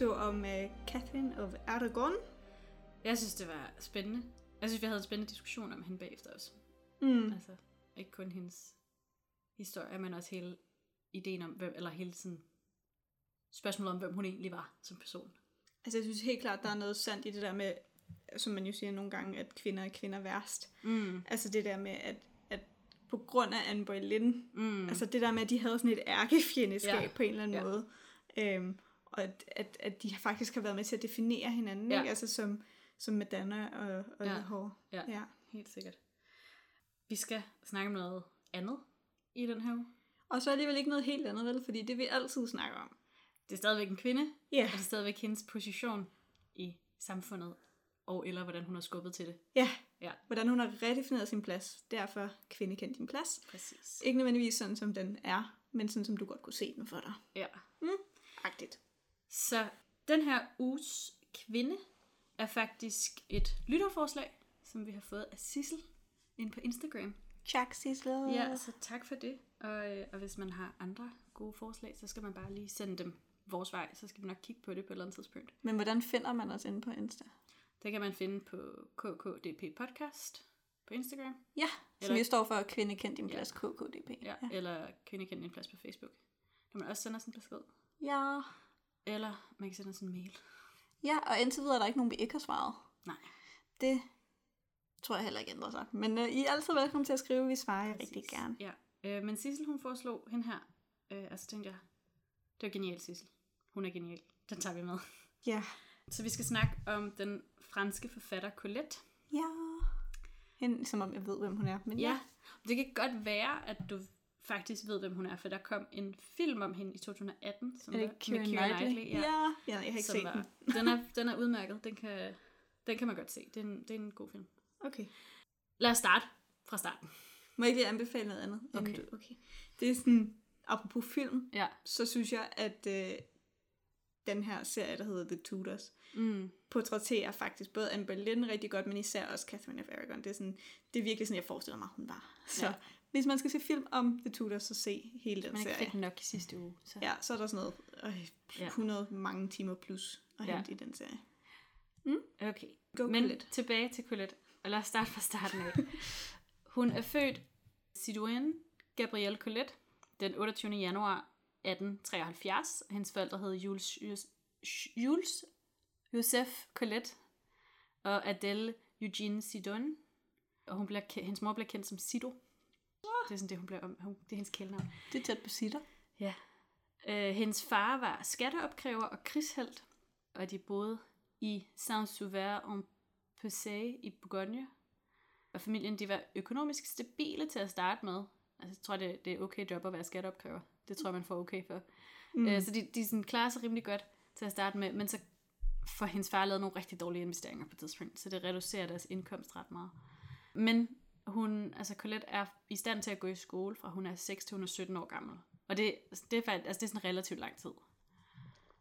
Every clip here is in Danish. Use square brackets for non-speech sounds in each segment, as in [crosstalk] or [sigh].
du om uh, Catherine of Aragon? Jeg synes, det var spændende. Jeg synes, vi havde en spændende diskussion om hende bagefter også. Mm. Altså, ikke kun hendes historie, men også hele ideen om, hvem, eller hele sådan spørgsmålet om, hvem hun egentlig var som person. Altså, jeg synes helt klart, der er noget sandt i det der med, som man jo siger nogle gange, at kvinder er kvinder værst. Mm. Altså det der med, at, at på grund af Anne Boleyn, Mm. altså det der med, at de havde sådan et ærkefjendeskab Ja. på en eller anden Ja. måde, øhm, og at, at, at de faktisk har været med til at definere hinanden, Ja. ikke? Altså som, som Madonna og, og Ja. Hår. Ja. ja. Helt sikkert. Vi skal snakke om noget andet i den her uge. Og så alligevel ikke noget helt andet, vel? Fordi det vi altid snakker om. Det er stadigvæk en kvinde, Ja, og det er stadigvæk hendes position i samfundet, og eller hvordan hun har skubbet til det. ja. Ja. Hvordan hun har redefineret sin plads. Derfor kvinde kendt din plads. Præcis. Ikke nødvendigvis sådan, som den er, men sådan, som du godt kunne se den for dig. Ja. Agtigt. Så den her uges kvinde er faktisk et lytterforslag, som vi har fået af Sissel ind på Instagram. Chuck Sissel. Ja, så tak for det. Og, øh, og hvis man har andre gode forslag, så skal man bare lige sende dem vores vej, så skal vi nok kigge på det på et eller andet tidspunkt. Men hvordan finder man os inde på Insta? Det kan man finde på KKDP Podcast på Instagram. Ja, som Eller- jo står for Kvinde kendt din plads, KKDP. Ja, ja. eller Kvinde kende en plads på Facebook. Kan man også sende os en besked. ja. Eller man kan sende os en mail. Ja, og indtil videre er der ikke nogen, vi ikke har svaret. Nej. Det tror jeg heller ikke ændrer sig. Men uh, I er altid velkommen til at skrive, vi svarer jer rigtig gerne. Ja. Øh, men Sissel, hun foreslog hende her. Øh, og så tænkte jeg, det var genialt, Sissel. Hun er genial. Den tager vi med. Ja. Så vi skal snakke om den franske forfatter Colette. Ja. Hende, som om jeg ved, hvem hun er. Men Ja, det kan godt være, at du faktisk ved, hvem hun er, for der kom en film om hende i 2018, som Er det var Keira Knightley? Knightley. Ja. ja. ja. jeg har ikke set var, den. den, er, den er udmærket. Den kan, den kan man godt se. Det er, en, det er en god film. Okay. Lad os starte fra starten. Må jeg ikke lige anbefale noget andet? Okay. Du, okay. Det er sådan, apropos film, Ja. så synes jeg, at øh, den her serie, der hedder The Tudors, Mm. portrætterer faktisk både Anne Boleyn rigtig godt, men især også Catherine of Aragon. Det er, sådan, det er virkelig sådan, jeg forestiller mig, hun var. Så Ja. Ja. hvis man skal se film om The Tudors, så se hele den Man serie. fik nok i sidste uge. Så. Ja, så er der sådan noget øh, Ja. 100 mange timer plus at Ja. hente i den serie. Okay. Go Men Colette. tilbage til Colette. Og lad os starte fra starten af. [laughs] Hun er født Sidoine Gabrielle Colette den 28. januar 1873. Hendes forældre hed Jules, Jules, Jules Joseph Colette og Adele Eugene Sidon. Og hun bliver, hendes mor bliver kendt som Sido. Det er sådan det, hun bliver om. Hun, det er hendes kældnavn. Det er tæt på sitter. Ja. Øh, hendes far var skatteopkræver og krigshelt, og de boede i Saint-Sauveur-en-Pesay i Bourgogne. Og familien de var økonomisk stabile til at starte med. Altså, jeg tror, det, det er okay job at være skatteopkræver. Det tror jeg, man får okay for. Mm. Øh, så de, de sådan klarer sig rimelig godt til at starte med, men så får hendes far lavet nogle rigtig dårlige investeringer på tidspunkt, så det reducerer deres indkomst ret meget. Men hun, altså Colette er i stand til at gå i skole fra hun er 6 til hun er 17 år gammel. Og det, det, er, faktisk, altså det er sådan relativt lang tid.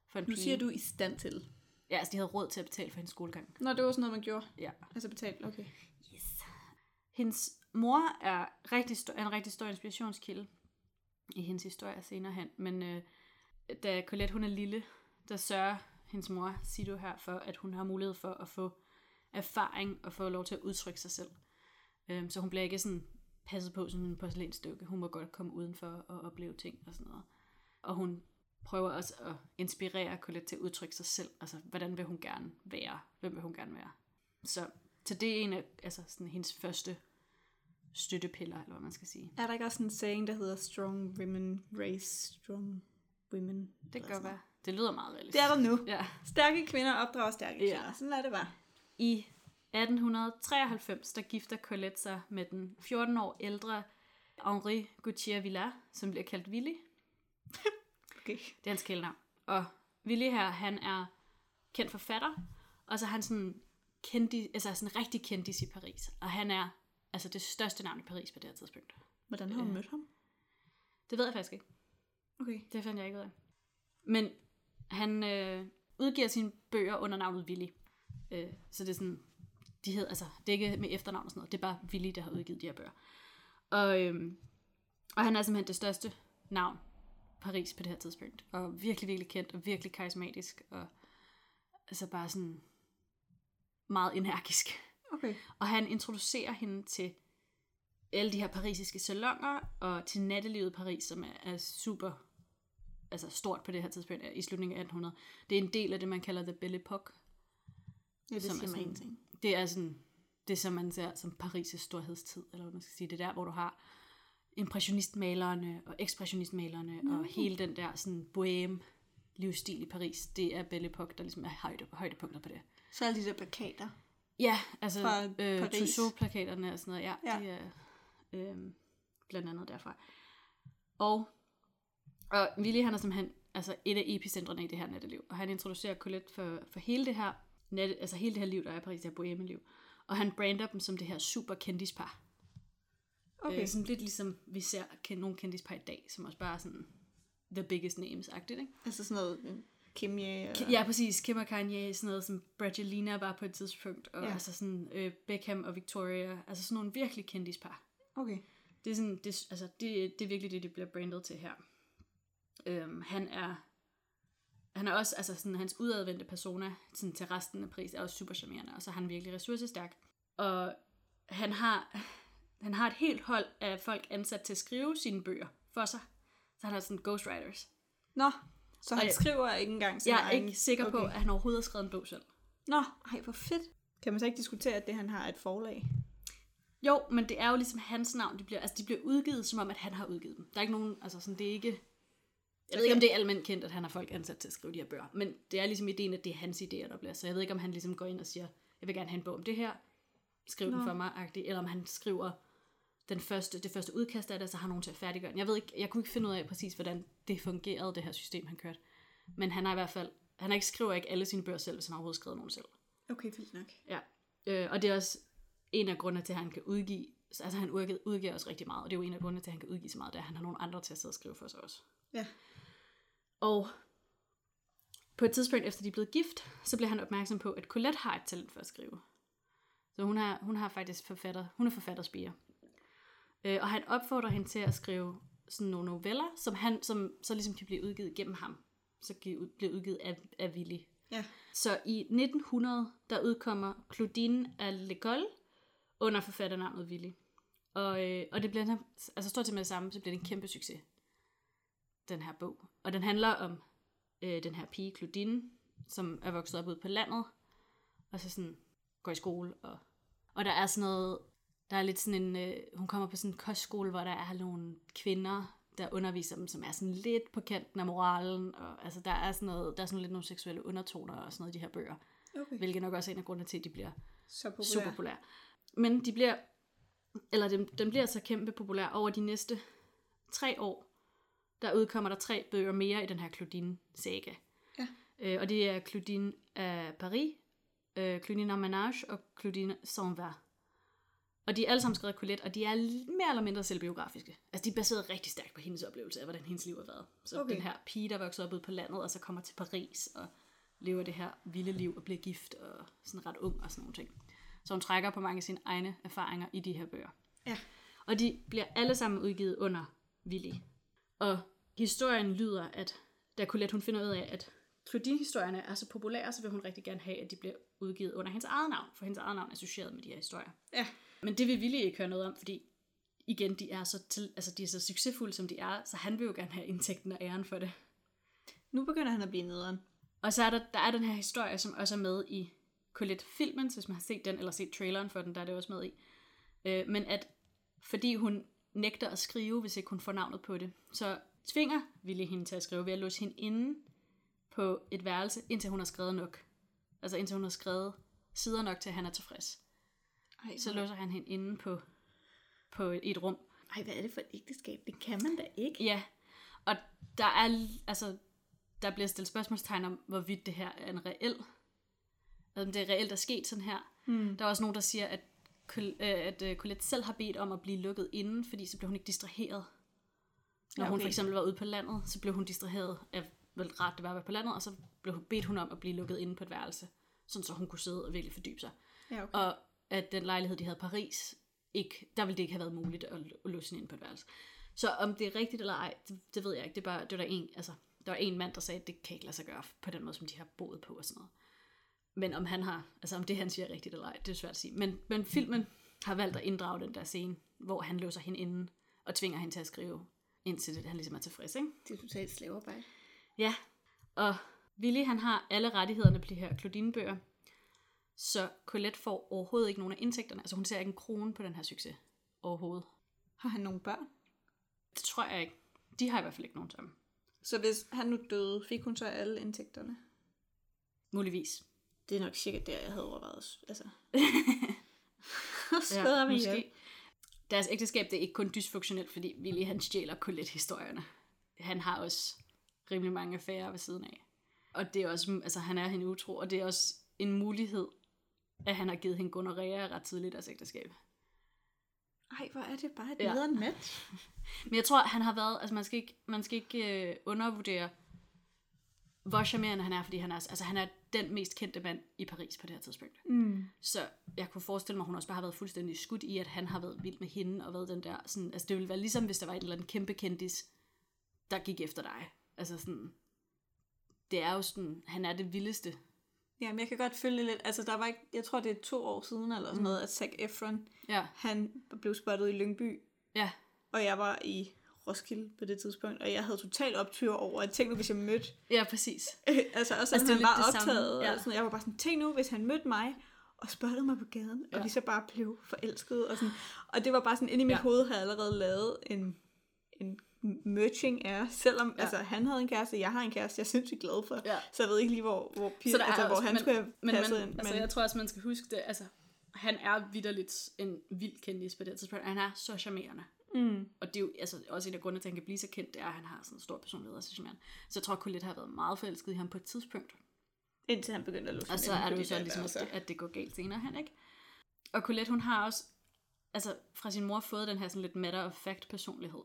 For en Nu pige. siger du i stand til. Ja, altså de havde råd til at betale for hendes skolegang. Nå, det var sådan noget, man gjorde. Ja. Altså betalt, okay. Yes. Hendes mor er, rigtig stor, er en rigtig stor inspirationskilde i hendes historie senere hen. Men øh, da Colette hun er lille, der sørger hendes mor, Sido her, for at hun har mulighed for at få erfaring og få lov til at udtrykke sig selv. Øhm, så hun bliver ikke sådan passet på som en porcelænsdukke. Hun må godt komme udenfor og opleve ting og sådan noget. Og hun prøver også at inspirere Colette til at udtrykke sig selv. Altså, hvordan vil hun gerne være? Hvem vil hun gerne være? Så, så det er en af altså, sådan, hendes første støttepiller, eller hvad man skal sige. Er der ikke også en saying, der hedder strong women raise strong women? Det kan godt være. Det lyder meget realistisk. Det er der nu. Ja. Stærke kvinder opdrager stærke Ja. kvinder. Sådan er det bare. I 1893, der gifter Colette sig med den 14 år ældre Henri Gautier Villard, som bliver kaldt Willy. Okay. Det er hans kælenavn. Og Willy her, han er kendt forfatter, og så er han sådan, kendis, altså sådan rigtig kendis i Paris. Og han er altså det største navn i Paris på det her tidspunkt. Hvordan har hun mødt ham? Det ved jeg faktisk ikke. Okay. Det fandt jeg ikke ud af. Men han øh, udgiver sine bøger under navnet Willy. Øh, så det er sådan, de hedder, altså, det er ikke med efternavn og sådan noget, det er bare Willy, der har udgivet de her bøger. Og, øh, og han er simpelthen det største navn Paris på det her tidspunkt. Og virkelig, virkelig kendt og virkelig karismatisk. Og altså bare sådan meget energisk. Okay. Og han introducerer hende til alle de her parisiske salonger, og til nattelivet i Paris, som er, er super altså stort på det her tidspunkt i slutningen af 1800. Det er en del af det, man kalder The Belle Époque. Ja, det Som siger er sådan- ingenting. Det er sådan, det som man ser som Paris' storhedstid, eller hvad man skal sige. Det er der, hvor du har impressionistmalerne og ekspressionistmalerne, Nå. og hele den der sådan bohème livsstil i Paris, det er Belle Époque, der ligesom er højde, højdepunkter på det. Så alle de der plakater. Ja, altså Fra øh, Paris. Tussaud-plakaterne og sådan noget, ja, Ja. ja. de er øh, blandt andet derfra. Og, og Willy, han er simpelthen altså et af epicentrene i det her natteliv, og han introducerer Colette for, for hele det her net, altså hele det her liv, der er i Paris, det her boheme-liv. Og han brander dem som det her super kendispar. Okay. Øh, sådan lidt ligesom vi ser nogle kendispar i dag, som også bare er sådan the biggest names-agtigt, ikke? Altså sådan noget øh, Kimye og... Ki- Ja, præcis. Kim og Kanye, sådan noget som Brangelina var på et tidspunkt, og Ja. altså sådan øh, Beckham og Victoria, altså sådan nogle virkelig kendispar. Okay. Det er, sådan, det, altså, det, det er virkelig det, det bliver brandet til her. Øhm, han er han er også, altså sådan, hans udadvendte persona sådan, til resten af pris er også super charmerende, og så er han virkelig ressourcestærk. Og han har, han har et helt hold af folk ansat til at skrive sine bøger for sig. Så han har sådan ghostwriters. Nå, så han Og skriver ikke engang sin Jeg er egen... ikke sikker okay. på, at han overhovedet har skrevet en bog selv. Nå, ej, hvor fedt. Kan man så ikke diskutere, at det han har er et forlag? Jo, men det er jo ligesom hans navn. De bliver, altså, de bliver udgivet, som om, at han har udgivet dem. Der er ikke nogen, altså sådan, det er ikke... Jeg ved ikke, om det er almindeligt kendt, at han har folk ansat til at skrive de her bøger. Men det er ligesom ideen, at det er hans idéer, der bliver. Så jeg ved ikke, om han ligesom går ind og siger, jeg vil gerne have en bog om det her. Skriv den Nå. for mig, agtigt. Eller om han skriver den første, det første udkast af det, så har nogen til at færdiggøre den. Jeg ved ikke, jeg kunne ikke finde ud af præcis, hvordan det fungerede, det her system, han kørte. Men han har i hvert fald, han har ikke skriver ikke alle sine bøger selv, hvis han har overhovedet skrevet nogen selv. Okay, fint nok. Ja, øh, og det er også en af grundene til, at han kan udgive, altså han udgiver også rigtig meget, og det er jo en af grundene til, at han kan udgive så meget, det er, at han har nogle andre til at sidde og skrive for sig også. Ja. Og på et tidspunkt efter de er blevet gift, så bliver han opmærksom på, at Colette har et talent for at skrive. Så hun har, hun har faktisk forfatter, hun er forfatterspire. Øh, og han opfordrer hende til at skrive sådan nogle noveller, som, han, som så ligesom kan blive udgivet gennem ham. Så kan ud- blive udgivet af, af Willy. Ja. Så i 1900, der udkommer Claudine à l'école under forfatternavnet Willy. Og, øh, og det bliver, altså stort set med det samme, så bliver det en kæmpe succes, den her bog. Og den handler om øh, den her pige, Claudine, som er vokset op ude på landet, og så sådan går i skole, og, og der er sådan noget, der er lidt sådan en, øh, hun kommer på sådan en kostskole, hvor der er nogle kvinder, der underviser dem, som er sådan lidt på kanten af moralen, og altså der er sådan noget, der er sådan lidt nogle seksuelle undertoner og sådan noget i de her bøger, Okay. hvilket nok også er en af grundene til, at de bliver Så populær. super populære. Men de bliver, eller den, den bliver så kæmpe populær over de næste tre år. Der udkommer der tre bøger mere i den her Claudine-saga. Ja. Øh, og det er Claudine af Paris, øh, Claudine en Ménage og Claudine sans var. Og de er alle sammen skrevet af Colette, og de er mere eller mindre selvbiografiske. Altså de er baseret rigtig stærkt på hendes oplevelse af, hvordan hendes liv har været. Så Okay. den her pige, der voksede op ude på landet, og så kommer til Paris, og lever det her vilde liv, og bliver gift, og sådan ret ung, og sådan nogle ting. Så hun trækker på mange af sine egne erfaringer i de her bøger. Ja. Og de bliver alle sammen udgivet under Willy. Og historien lyder, at da Colette hun finder ud af, at Claudine-historierne er så populære, så vil hun rigtig gerne have, at de bliver udgivet under hendes eget navn, for hendes eget navn er associeret med de her historier. Ja. Men det vil Willy ikke høre noget om, fordi igen, de er så, til, altså, de er så succesfulde, som de er, så han vil jo gerne have indtægten og æren for det. Nu begynder han at blive nederen. Og så er der, der er den her historie, som også er med i Colette-filmen, så hvis man har set den, eller set traileren for den, der er det også med i. Øh, men at fordi hun nægter at skrive, hvis ikke hun får navnet på det, så tvinger Willy hende til at skrive ved at låse hende inde på et værelse, indtil hun har skrevet nok. Altså indtil hun har skrevet sider nok til, at han er tilfreds. Ej, Så låser han hende inde på, på et, rum. Ej, hvad er det for et ægteskab? Det kan man da ikke. Ja, og der er, altså, der bliver stillet spørgsmålstegn om, hvorvidt det her er en reel, altså, om det er reelt er sket sådan her. Hmm. Der er også nogen, der siger, at, Col- øh, at øh, Colette selv har bedt om at blive lukket inden, fordi så blev hun ikke distraheret. Når Ja, hun okay. for eksempel var ude på landet, så blev hun distraheret af, hvor rart det var at være på landet, og så blev hun bedt hun om at blive lukket inde på et værelse, sådan så hun kunne sidde og virkelig fordybe sig. Ja, okay. Og at den lejlighed, de havde i Paris, ikke, der ville det ikke have været muligt at, at låse hende ind på et værelse. Så om det er rigtigt eller ej, det, det ved jeg ikke. Det, er bare, det var der en, altså, der var en mand, der sagde, at det kan ikke lade sig gøre på den måde, som de har boet på og sådan noget. Men om han har, altså om det han siger er rigtigt eller ej, det er svært at sige. Men, men filmen har valgt at inddrage den der scene, hvor han låser hende inde og tvinger hende til at skrive, indtil det, han ligesom er tilfreds, ikke? Det er totalt slavearbejde. Ja, og Willy han har alle rettighederne på de her Claudine-bøger, så Colette får overhovedet ikke nogen af indtægterne. Altså hun ser ikke en krone på den her succes overhovedet. Har han nogle børn? Det tror jeg ikke. De har i hvert fald ikke nogen sammen. Så hvis han nu døde, fik hun så alle indtægterne? Muligvis. Det er nok cirka der, jeg havde overvejet. Altså. [laughs] ja, måske. Deres ægteskab det er ikke kun dysfunktionelt, fordi Willy han stjæler Colette-historierne. Han har også rimelig mange affærer ved siden af. Og det er også, altså han er hende utro, og det er også en mulighed, at han har givet hende gonorrhea ret tidligt i deres ægteskab. Ej, hvor er det bare et ja. nederen match. [laughs] Men jeg tror, han har været, altså man skal ikke, man skal ikke øh, undervurdere, hvor charmerende han er, fordi han er, altså han er den mest kendte mand i Paris på det her tidspunkt. Mm. Så jeg kunne forestille mig, at hun også bare har været fuldstændig skudt i, at han har været vild med hende, og været den der, sådan, altså det ville være ligesom, hvis der var et eller andet kæmpe kendis, der gik efter dig. Altså sådan, det er jo sådan, han er det vildeste. Ja, men jeg kan godt følge lidt, altså der var ikke, jeg tror det er to år siden, eller sådan mm. noget, at Zac Efron, ja. han blev spottet i Lyngby. Ja. Og jeg var i Roskilde på det tidspunkt, og jeg havde totalt optyr over, at tænk nu, hvis jeg mødte... Ja, præcis. [laughs] altså også, altså, han var optaget, ja. og sådan, jeg var bare sådan, tænk nu, hvis han mødte mig, og spottede mig på gaden, ja. og vi så bare blev forelsket, og sådan, og det var bare sådan, inde i mit ja. hoved havde jeg allerede lavet en, en merging er, selvom ja. altså, han havde en kæreste, jeg har en kæreste, jeg er sindssygt glad for, ja. så jeg ved ikke lige, hvor, hvor, pige, altså, hvor han men, skulle have men, passet men, ind. Altså, men jeg tror også, man skal huske det, altså, han er vidderligt en vild kendis på det tidspunkt, han er så charmerende. Mm. Og det er jo altså, også en af grundene til, at han kan blive så kendt, det er, at han har sådan en stor personlighed og så. Så jeg tror, at Colette har været meget forelsket i ham på et tidspunkt. Indtil han begyndte at lusse Og så er det jo så ligesom, at det, at det går galt senere hen, ikke? Og Colette, hun har også altså, fra sin mor fået den her sådan lidt matter of fact personlighed.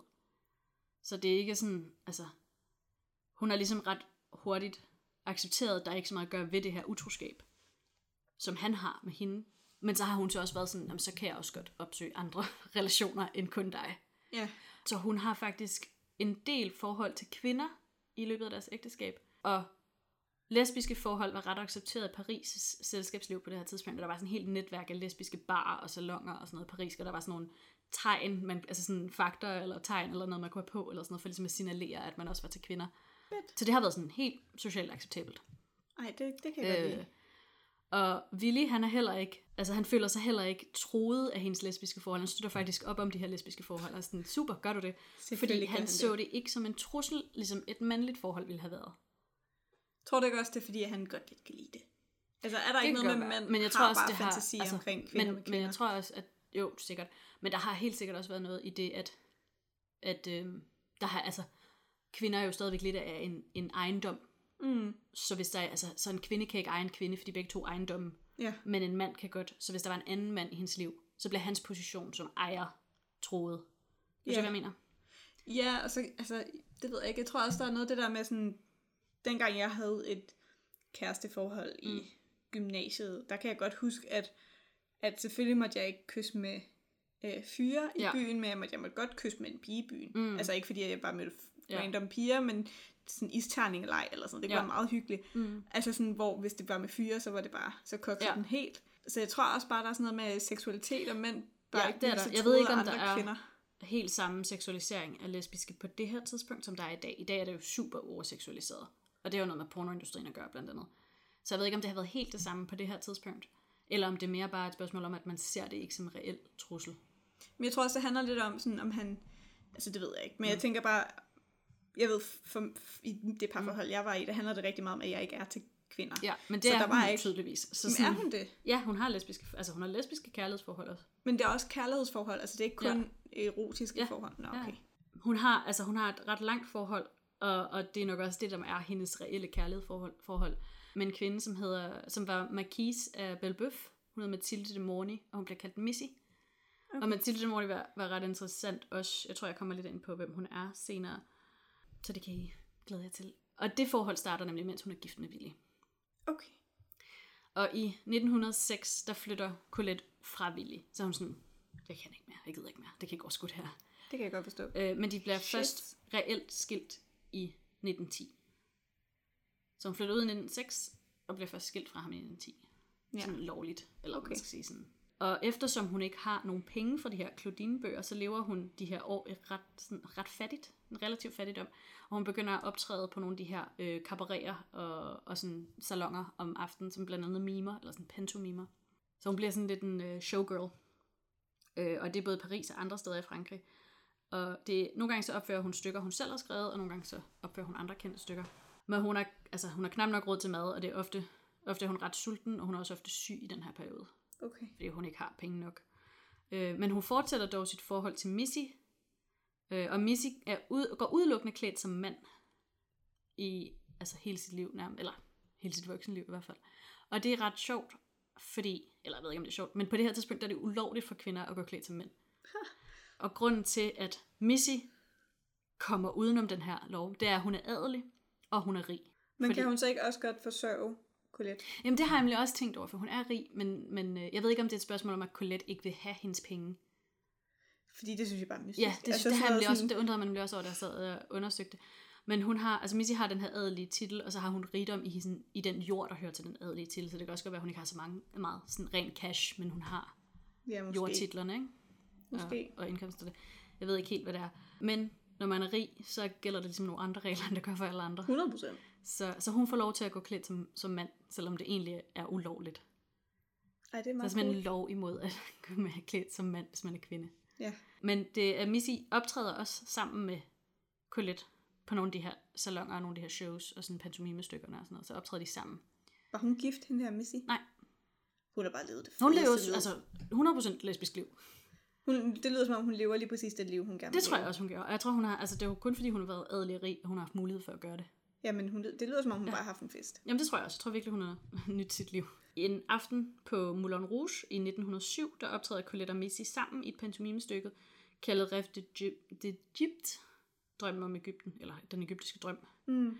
Så det er ikke sådan, altså, hun har ligesom ret hurtigt accepteret, at der er ikke så meget at gøre ved det her utroskab, som han har med hende. Men så har hun så også været sådan, så kan jeg også godt opsøge andre [laughs] relationer end kun dig. Ja. Så hun har faktisk en del forhold til kvinder i løbet af deres ægteskab. Og lesbiske forhold var ret accepteret i Paris' selskabsliv på det her tidspunkt. Der var sådan et helt netværk af lesbiske barer og salonger og sådan noget i Paris, og der var sådan nogle tegn, man, altså sådan faktor eller tegn eller noget, man kunne have på, eller sådan noget, for ligesom at signalere, at man også var til kvinder. Fedt. Så det har været sådan helt socialt acceptabelt. Nej, det, det kan jeg øh, godt lide. Og Willy, han er heller ikke, altså han føler sig heller ikke troet af hendes lesbiske forhold. Han støtter faktisk op om de her lesbiske forhold. Og sådan, super, gør du det? Fordi han, han så det. det ikke som en trussel, ligesom et mandligt forhold ville have været. Tror du ikke også, det er fordi, at han godt lidt kan lide det? Altså er der det ikke noget med, mand men jeg tror også, bare det har, fantasi altså, omkring kvinder men, med kvinder? Men jeg tror også, at jo, sikkert. Men der har helt sikkert også været noget i det, at, at øh, der har, altså, kvinder er jo stadigvæk lidt af en, en ejendom. Mm. Så hvis der er, altså, så en kvinde kan ikke eje en kvinde, fordi begge to ejendomme. Ja. Men en mand kan godt. Så hvis der var en anden mand i hendes liv, så bliver hans position som ejer troet. Du ja. hvad jeg mener? Ja, og så, altså, det ved jeg ikke. Jeg tror også, der er noget det der med sådan, dengang jeg havde et kæresteforhold mm. i gymnasiet, der kan jeg godt huske, at, at selvfølgelig måtte jeg ikke kysse med øh, fyre i ja. byen, men jeg måtte, jeg måtte godt kysse med en pige i byen. Mm. Altså ikke fordi, jeg bare mødte ja. random piger, men sådan isterning eller ej, eller sådan. Det kunne ja. være meget hyggeligt. Mm. Altså sådan, hvor hvis det var med fyre, så var det bare, så kogte ja. den helt. Så jeg tror også bare, der er sådan noget med seksualitet og mænd, bare ja, ikke det er der. Jeg ved ikke, om der er kvinder. helt samme seksualisering af lesbiske på det her tidspunkt, som der er i dag. I dag er det jo super overseksualiseret. Og det er jo noget med pornoindustrien at gøre, blandt andet. Så jeg ved ikke, om det har været helt det samme på det her tidspunkt. Eller om det er mere bare et spørgsmål om, at man ser det ikke som en reel trussel. Men jeg tror også, det handler lidt om, sådan, om han... Altså, det ved jeg ikke. Men mm. jeg tænker bare... Jeg ved, for, i det parforhold, mm. jeg var i, det handler det rigtig meget om, at jeg ikke er til kvinder. Ja, men det så er der hun var ikke... tydeligvis. Så sådan, men er hun det? Ja, hun har lesbiske, altså hun har lesbiske kærlighedsforhold også. Men det er også kærlighedsforhold, altså det er ikke kun ja. erotiske ja. forhold. Nå, okay. Ja. Hun har, altså hun har et ret langt forhold, og, og det er nok også det, der er hendes reelle kærlighedsforhold. Forhold. Med en kvinde, som, hedder, som var Marquise af Belbeuf. Hun hedder Mathilde de Morny, og hun bliver kaldt Missy. Okay. Og Mathilde de Morny var, var ret interessant også. Jeg tror, jeg kommer lidt ind på, hvem hun er senere. Så det kan I glæde jer til. Og det forhold starter nemlig, mens hun er gift med Willy. Okay. Og i 1906, der flytter Colette fra Willy. Så hun sådan, jeg kan ikke mere, jeg gider ikke mere, det kan gå skudt her. Det kan jeg godt forstå. Øh, men de bliver Shit. først reelt skilt i 1910. Så hun flytter ud i 1906, og bliver først skilt fra ham i 1910. Ja. Sådan lovligt, eller okay. Man skal sige sådan. Og eftersom hun ikke har nogen penge for de her Claudine-bøger, så lever hun de her år et ret, sådan, ret fattigt, en relativt fattigdom. Og hun begynder at optræde på nogle af de her øh, kabarerer og, og sådan salonger om aftenen, som blandt andet mimer, eller sådan pantomimer. Så hun bliver sådan lidt en øh, showgirl. Øh, og det er både i Paris og andre steder i Frankrig. Og det, nogle gange så opfører hun stykker, hun selv har skrevet, og nogle gange så opfører hun andre kendte stykker. Men hun har, altså, hun har knap nok råd til mad, og det er ofte, ofte er hun ret sulten, og hun er også ofte syg i den her periode Okay. fordi hun ikke har penge nok. Øh, men hun fortsætter dog sit forhold til Missy, øh, og Missy er ud, går udelukkende klædt som mand i altså hele sit liv nærmest, eller hele sit voksenliv i hvert fald. Og det er ret sjovt, fordi, eller jeg ved ikke om det er sjovt, men på det her tidspunkt der er det ulovligt for kvinder at gå klædt som mænd. Og grunden til, at Missy kommer udenom den her lov, det er, at hun er adelig, og hun er rig. Men Fordi- kan hun så ikke også godt forsørge Colette? Jamen det har jeg nemlig også tænkt over, for hun er rig, men, men øh, jeg ved ikke, om det er et spørgsmål om, at Colette ikke vil have hendes penge. Fordi det synes jeg bare er mystisk. Ja, det, altså, det, sådan har jeg nemlig også, sådan- det undrede man nemlig også over, da jeg sad og undersøgte. Men hun har, altså Missy har den her adelige titel, og så har hun rigdom i, sådan, i den jord, der hører til den adelige titel. Så det kan også godt være, at hun ikke har så mange, meget sådan ren cash, men hun har Ja, måske. jordtitlerne, ikke? Måske. Og, og indkomsterne. Jeg ved ikke helt, hvad det er. Men når man er rig, så gælder det ligesom nogle andre [laughs] regler, end det gør for alle andre. 100 procent. Så, så hun får lov til at gå klædt som, som mand, selvom det egentlig er ulovligt. Ej, det er Der er meget simpelthen cool. lov imod at [laughs] gå med klædt som mand, hvis man er kvinde. Ja. Men det er Missy optræder også sammen med Colette på nogle af de her salonger og nogle af de her shows og sådan pantomimestykkerne og sådan noget. Så optræder de sammen. Var hun gift, hende her Missy? Nej. Hun har bare levet det Hun lever altså 100% lesbisk liv. Hun, det lyder som om, hun lever lige præcis det liv, hun gerne Det vil tror jeg også, hun gør. Og jeg tror, hun har, altså det er jo kun fordi, hun har været adelig rig, og hun har haft mulighed for at gøre det. Jamen, hun, det lyder som om, hun Ja. bare har haft en fest. Jamen det tror jeg også. Jeg tror virkelig, hun har [laughs] nyt sit liv. En aften på Moulin Rouge i 1907, der optræder Colette og Missy sammen i et pantomimestykke, kaldet Rêve d'Egypte, drømmen om Ægypten, eller den egyptiske drøm. Mm.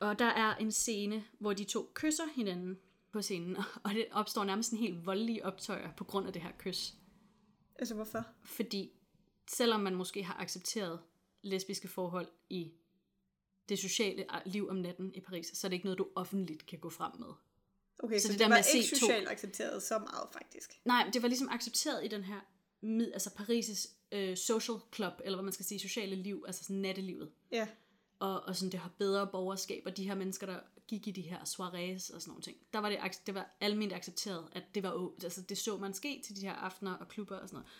Og der er en scene, hvor de to kysser hinanden på scenen, [laughs] og det opstår nærmest en helt voldelig optøjer på grund af det her kys. Altså, hvorfor? Fordi selvom man måske har accepteret lesbiske forhold i det sociale liv om natten i Paris, så er det ikke noget, du offentligt kan gå frem med. Okay, Så så, det det, der med var se ikke to- socialt accepteret så meget, faktisk. Nej, det var ligesom accepteret i den her, mid- altså Paris' øh, social club, eller hvad man skal sige, sociale liv, altså sådan nattelivet. Ja. Og, og sådan det har bedre borgerskab, og de her mennesker, der gik i de her soirees og sådan nogle ting. Der var det, det var almindeligt accepteret, at det var, altså det så man ske til de her aftener og klubber og sådan noget.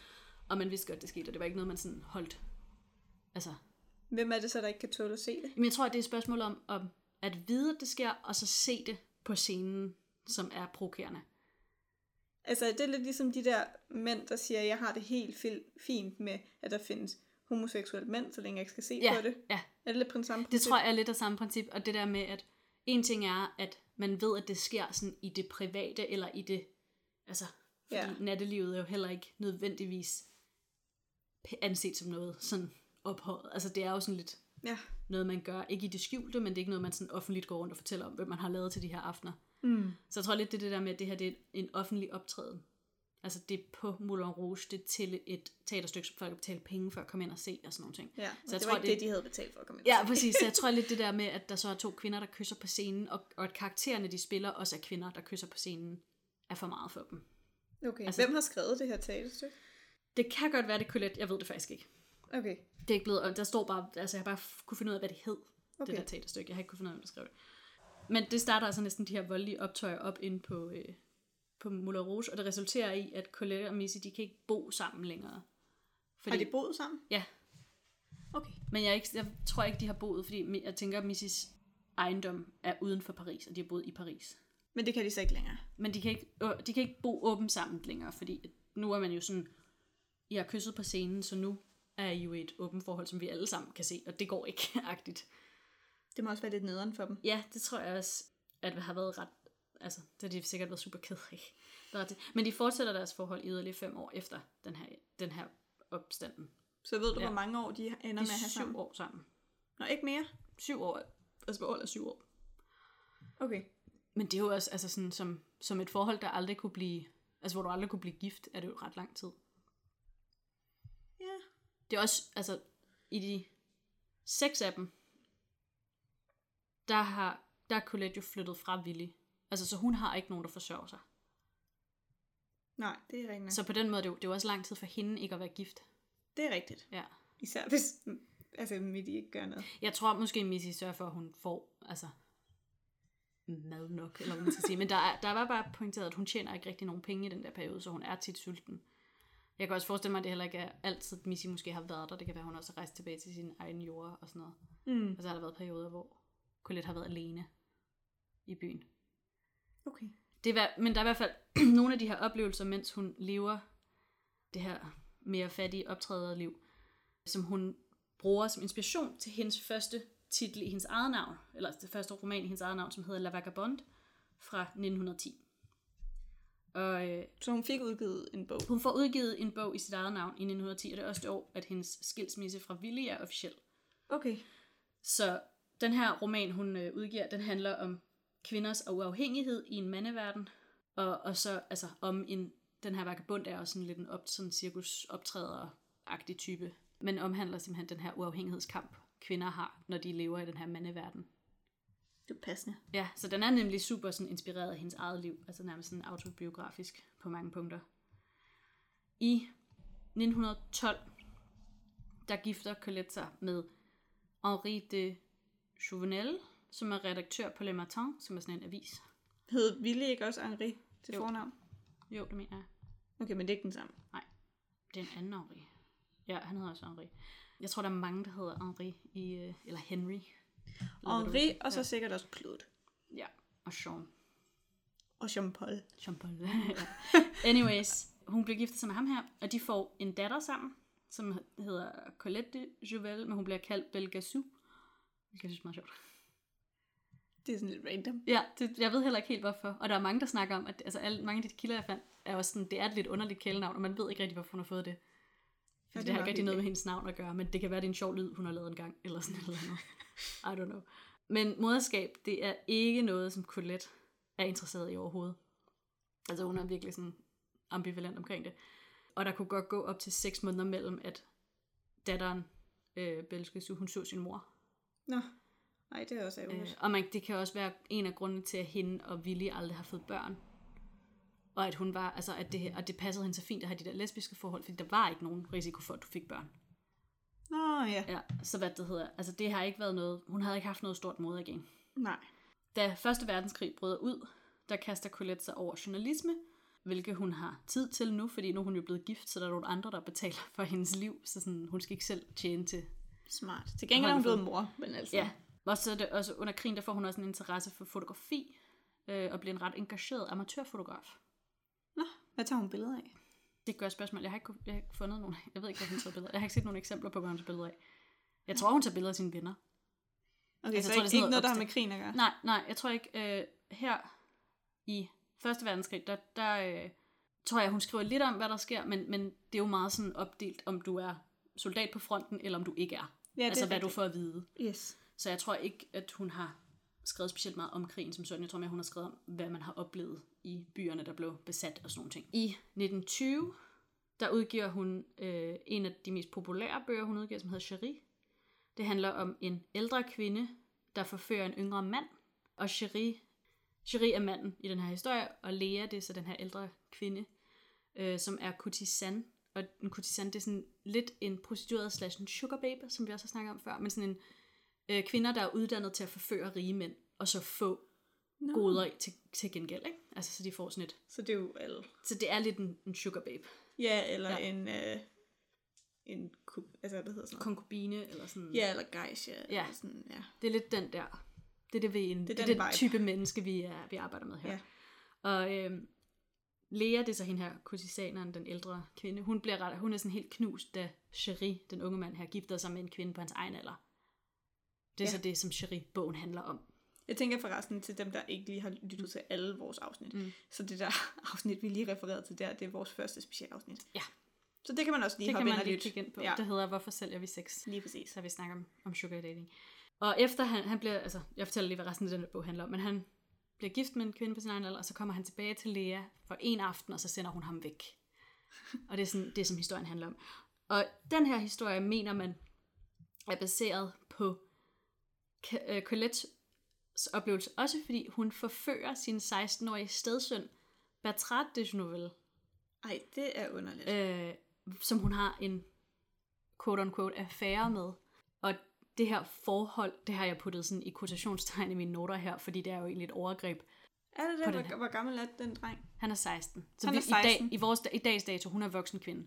Og man vidste godt, det skete, og det var ikke noget, man sådan holdt. Altså, Hvem er det så, der ikke kan tåle at se det? men jeg tror, at det er et spørgsmål om, om at vide, at det sker, og så se det på scenen, som er provokerende. Altså, det er lidt ligesom de der mænd, der siger, jeg har det helt fint med, at der findes homoseksuelle mænd, så længe jeg ikke skal se Ja, på det. ja. Er det lidt på den samme Det princip? tror jeg er lidt af samme princip, og det der med, at en ting er, at man ved, at det sker sådan i det private, eller i det, altså, fordi Ja. nattelivet er jo heller ikke nødvendigvis anset som noget sådan ophøjet. Altså det er jo sådan lidt Ja. noget, man gør, ikke i det skjulte, men det er ikke noget, man sådan offentligt går rundt og fortæller om, hvad man har lavet til de her aftener. Mm. Så jeg tror lidt, det er det der med, at det her det er en offentlig optræden. Altså det er på Moulin Rouge, det er til et teaterstykke, som folk kan betale penge for at komme ind og se og sådan nogle ting. Ja, Så jeg det tror, var ikke det- det, de havde betalt for at komme ind. Ja, præcis. Så jeg [laughs] tror lidt det der med, at der så er to kvinder, der kysser på scenen, og, og at karaktererne, de spiller, også er kvinder, der kysser på scenen, er for meget for dem. Okay, Altså- hvem har skrevet det her teaterstykke? Det kan godt være, det er Colette. Jeg ved det faktisk ikke. Okay, Det er ikke blevet, og der står bare, altså jeg har bare kunne finde ud af, hvad det hed, okay. det der teaterstykke. Jeg har ikke kunne finde ud af, hvem der skrev det. Men det starter altså næsten de her voldelige optøjer op ind på, øh, på Moulin Rouge, og det resulterer i, at Colette og Missy, de kan ikke bo sammen længere. Har de boet sammen? Ja. Okay. Men jeg, er ikke, jeg tror ikke, de har boet, fordi jeg tænker, at Missys ejendom er uden for Paris, og de har boet i Paris. Men det kan de så ikke længere. Men de kan ikke, øh, de kan ikke bo åbent sammen længere, fordi nu er man jo sådan, I har kysset på scenen, så nu er I jo et åbent forhold, som vi alle sammen kan se, og det går ikke [laughs] agtigt. Det må også være lidt nederen for dem. Ja, det tror jeg også, at det har været ret, altså det har de sikkert været super ked af. Men de fortsætter deres forhold i yderligere fem år efter den her, den her opstanden. Så ved du, Ja. hvor mange år de ender De med at er have syv sammen? år sammen. Nå, ikke mere? Syv år, altså forhold er syv år. Okay. Men det er jo også altså sådan, som, som et forhold, der aldrig kunne blive, altså hvor du aldrig kunne blive gift, er det jo ret lang tid. Ja. Det er også, altså, i de seks af dem, der har, der er Colette jo flyttet fra Willy. Altså, så hun har ikke nogen, der forsørger sig. Nej, det er rigtigt. Så på den måde, det er jo, det er jo også lang tid for hende ikke at være gift. Det er rigtigt. Ja. Især hvis altså, Mitty ikke gør noget. Jeg tror måske, Missy sørger for, at hun får altså, mad nok, eller hvad man skal sige. Men der, er, der var bare pointeret, at hun tjener ikke rigtig nogen penge i den der periode, så hun er tit sulten. Jeg kan også forestille mig, at det heller ikke er altid, at Missy måske har været der. Det kan være, at hun også har rejst tilbage til sin egen jord og sådan noget. Mm. Og så har der været perioder, hvor Colette har været alene i byen. Okay. Det er, men der er i hvert fald [clears throat] nogle af de her oplevelser, mens hun lever det her mere fattige optræderliv, som hun bruger som inspiration til hendes første titel i hendes eget navn, eller det første roman i hendes eget navn, som hedder La Vagabonde fra 1910. Og øh, Så hun fik udgivet en bog. hun får udgivet en bog i sit eget navn i 1910, og det er også det år, at hendes skilsmisse fra Willy er officiel. Okay. Så den her roman, hun øh, udgiver, den handler om kvinders uafhængighed i en mandeverden, og, og så altså om en, den her vagabond er også sådan lidt en op, sådan cirkus optræder-agtig type, men omhandler simpelthen den her uafhængighedskamp, kvinder har, når de lever i den her mandeverden. Det er passende. Ja, så den er nemlig super sådan inspireret af hendes eget liv, altså nærmest sådan autobiografisk på mange punkter. I 1912, der gifter Colette sig med Henri de Jouvenel, som er redaktør på Le Matin, som er sådan en avis. Hed Ville ikke også Henri til Jo. fornavn? Jo, det mener jeg. Okay, men det er ikke den samme. Det er en anden Henri. Ja, han hedder også Henri. Jeg tror, der er mange, der hedder Henri, i, øh, eller Henry. Eller Henri, og så Ja. sikkert også Claude. Ja, og Jean. Og Jean-Paul. Jean-Paul. [laughs] Anyways, hun bliver giftet sig med ham her, og de får en datter sammen, som hedder Colette Jouvel, men hun bliver kaldt Belgasou. Det synes jeg er meget sjovt. Det er sådan lidt random. Ja, det, jeg ved heller ikke helt hvorfor. Og der er mange, der snakker om, at altså, alle, mange af de kilder, jeg fandt, er også sådan, det er et lidt underligt kælenavn, og man ved ikke rigtig, hvorfor hun har fået det. Ja, Fordi det det, har ikke rigtig noget med hendes navn at gøre, men det kan være, det er en sjov lyd, hun har lavet en gang, eller sådan noget andet. I don't know. Men moderskab, det er ikke noget, som Colette er interesseret i overhovedet. Altså hun er virkelig sådan ambivalent omkring det. Og der kunne godt gå op til seks måneder mellem, at datteren, øh, Belskasu, hun så sin mor. Nå, nej, det er også ærgerligt. Øh, og man, det kan også være en af grundene til, at hende og Willy aldrig har fået børn. Og at hun var, altså at det, og det passede hende så fint at have de der lesbiske forhold, fordi der var ikke nogen risiko for, at du fik børn. Nå, ja. Ja, så hvad det hedder, altså det har ikke været noget, hun havde ikke haft noget stort mod igen. Nej. Da Første Verdenskrig bryder ud, der kaster Colette sig over journalisme, hvilket hun har tid til nu, fordi nu er hun jo blevet gift, så der er nogle andre, der betaler for hendes liv, så sådan, hun skal ikke selv tjene til. Smart. Til gengæld er hun blevet mor, men altså. Ja, og så er det også under krigen, der får hun også en interesse for fotografi, øh, og bliver en ret engageret amatørfotograf. Nå, hvad tager hun billeder af? Det gør spørgsmål. Jeg har ikke, jeg har ikke fundet nogen. Jeg ved ikke, hvad hun tager billeder. Jeg har ikke set nogen eksempler på, hvad hun tager billeder af. Jeg tror, hun tager billeder af sine venner. Okay, Altså, så jeg tror, ikke, det er ikke noget der har med krigen at gøre? Nej, nej, jeg tror ikke. Øh, her i Første Verdenskrig, der, der øh, tror jeg, hun skriver lidt om, hvad der sker, men, men det er jo meget sådan opdelt, om du er soldat på fronten, eller om du ikke er. Ja, altså, er hvad du rigtigt. får at vide. Yes. Så jeg tror ikke, at hun har skrevet specielt meget om krigen som sådan. Jeg tror mere, hun har skrevet om, hvad man har oplevet i byerne, der blev besat og sådan nogle ting. I 1920, der udgiver hun øh, en af de mest populære bøger, hun udgiver, som hedder Cherie. Det handler om en ældre kvinde, der forfører en yngre mand. Og Cherie, Cherie er manden i den her historie, og Lea, det er så den her ældre kvinde, øh, som er kurtisan. Og en kurtisan, det er sådan lidt en prostitueret slash en sugar babe, som vi også har snakket om før, men sådan en øh, kvinder, der er uddannet til at forføre rige mænd, og så få Nå. goder til, til gengæld, ikke? Altså, så de får sådan et... Så det er jo alle. Så det er lidt en, en sugar babe. Ja, eller Ja. en... Øh, en altså, hvad hedder sådan noget? Konkubine, eller sådan... Ja, eller geisha. Ja. Eller sådan, ja. Det er lidt den der... Det er det, vi, en, det Det er er den den vibe. type menneske, vi, er, vi arbejder med her. Ja. Og øhm, Lea, det er så hende her, kurtisaneren, den ældre kvinde, hun, bliver ret, hun er sådan helt knust, da Cherie, den unge mand her, gifter sig med en kvinde på hans egen alder. Det er Ja. så det, som Cherie-bogen handler om. Jeg tænker forresten til dem, der ikke lige har lyttet til alle vores afsnit. Mm. Så det der [laughs] afsnit, vi lige refererede til der, det er vores første specialafsnit. Ja. Så det kan man også lige Det hoppe ind man og lige lytte. kigge ind på. Ja. Det hedder, hvorfor sælger vi sex? Lige præcis. Så vi snakker om, om sugar dating. Og efter han, han bliver, altså, jeg fortæller lige, hvad resten af den bog handler om, men han bliver gift med en kvinde på sin egen alder, og så kommer han tilbage til Lea for en aften, og så sender hun ham væk. [laughs] Og det er sådan, det, som historien handler om. Og den her historie, mener man, er baseret på øh, Colettes oplevelse, også fordi hun forfører sin 16-årige stedsøn, Bertrand de Nouvel, Ej, det er underligt. øh, som hun har en quote-unquote affære med. Og det her forhold, det har jeg puttet sådan i quotationstegn i mine noter her, fordi det er jo egentlig et overgreb. er det det? Hvor, hvor gammel er den dreng? Han er 16. Så Han er I, dag, 16. i, vores, i dags dato, hun er voksen kvinde.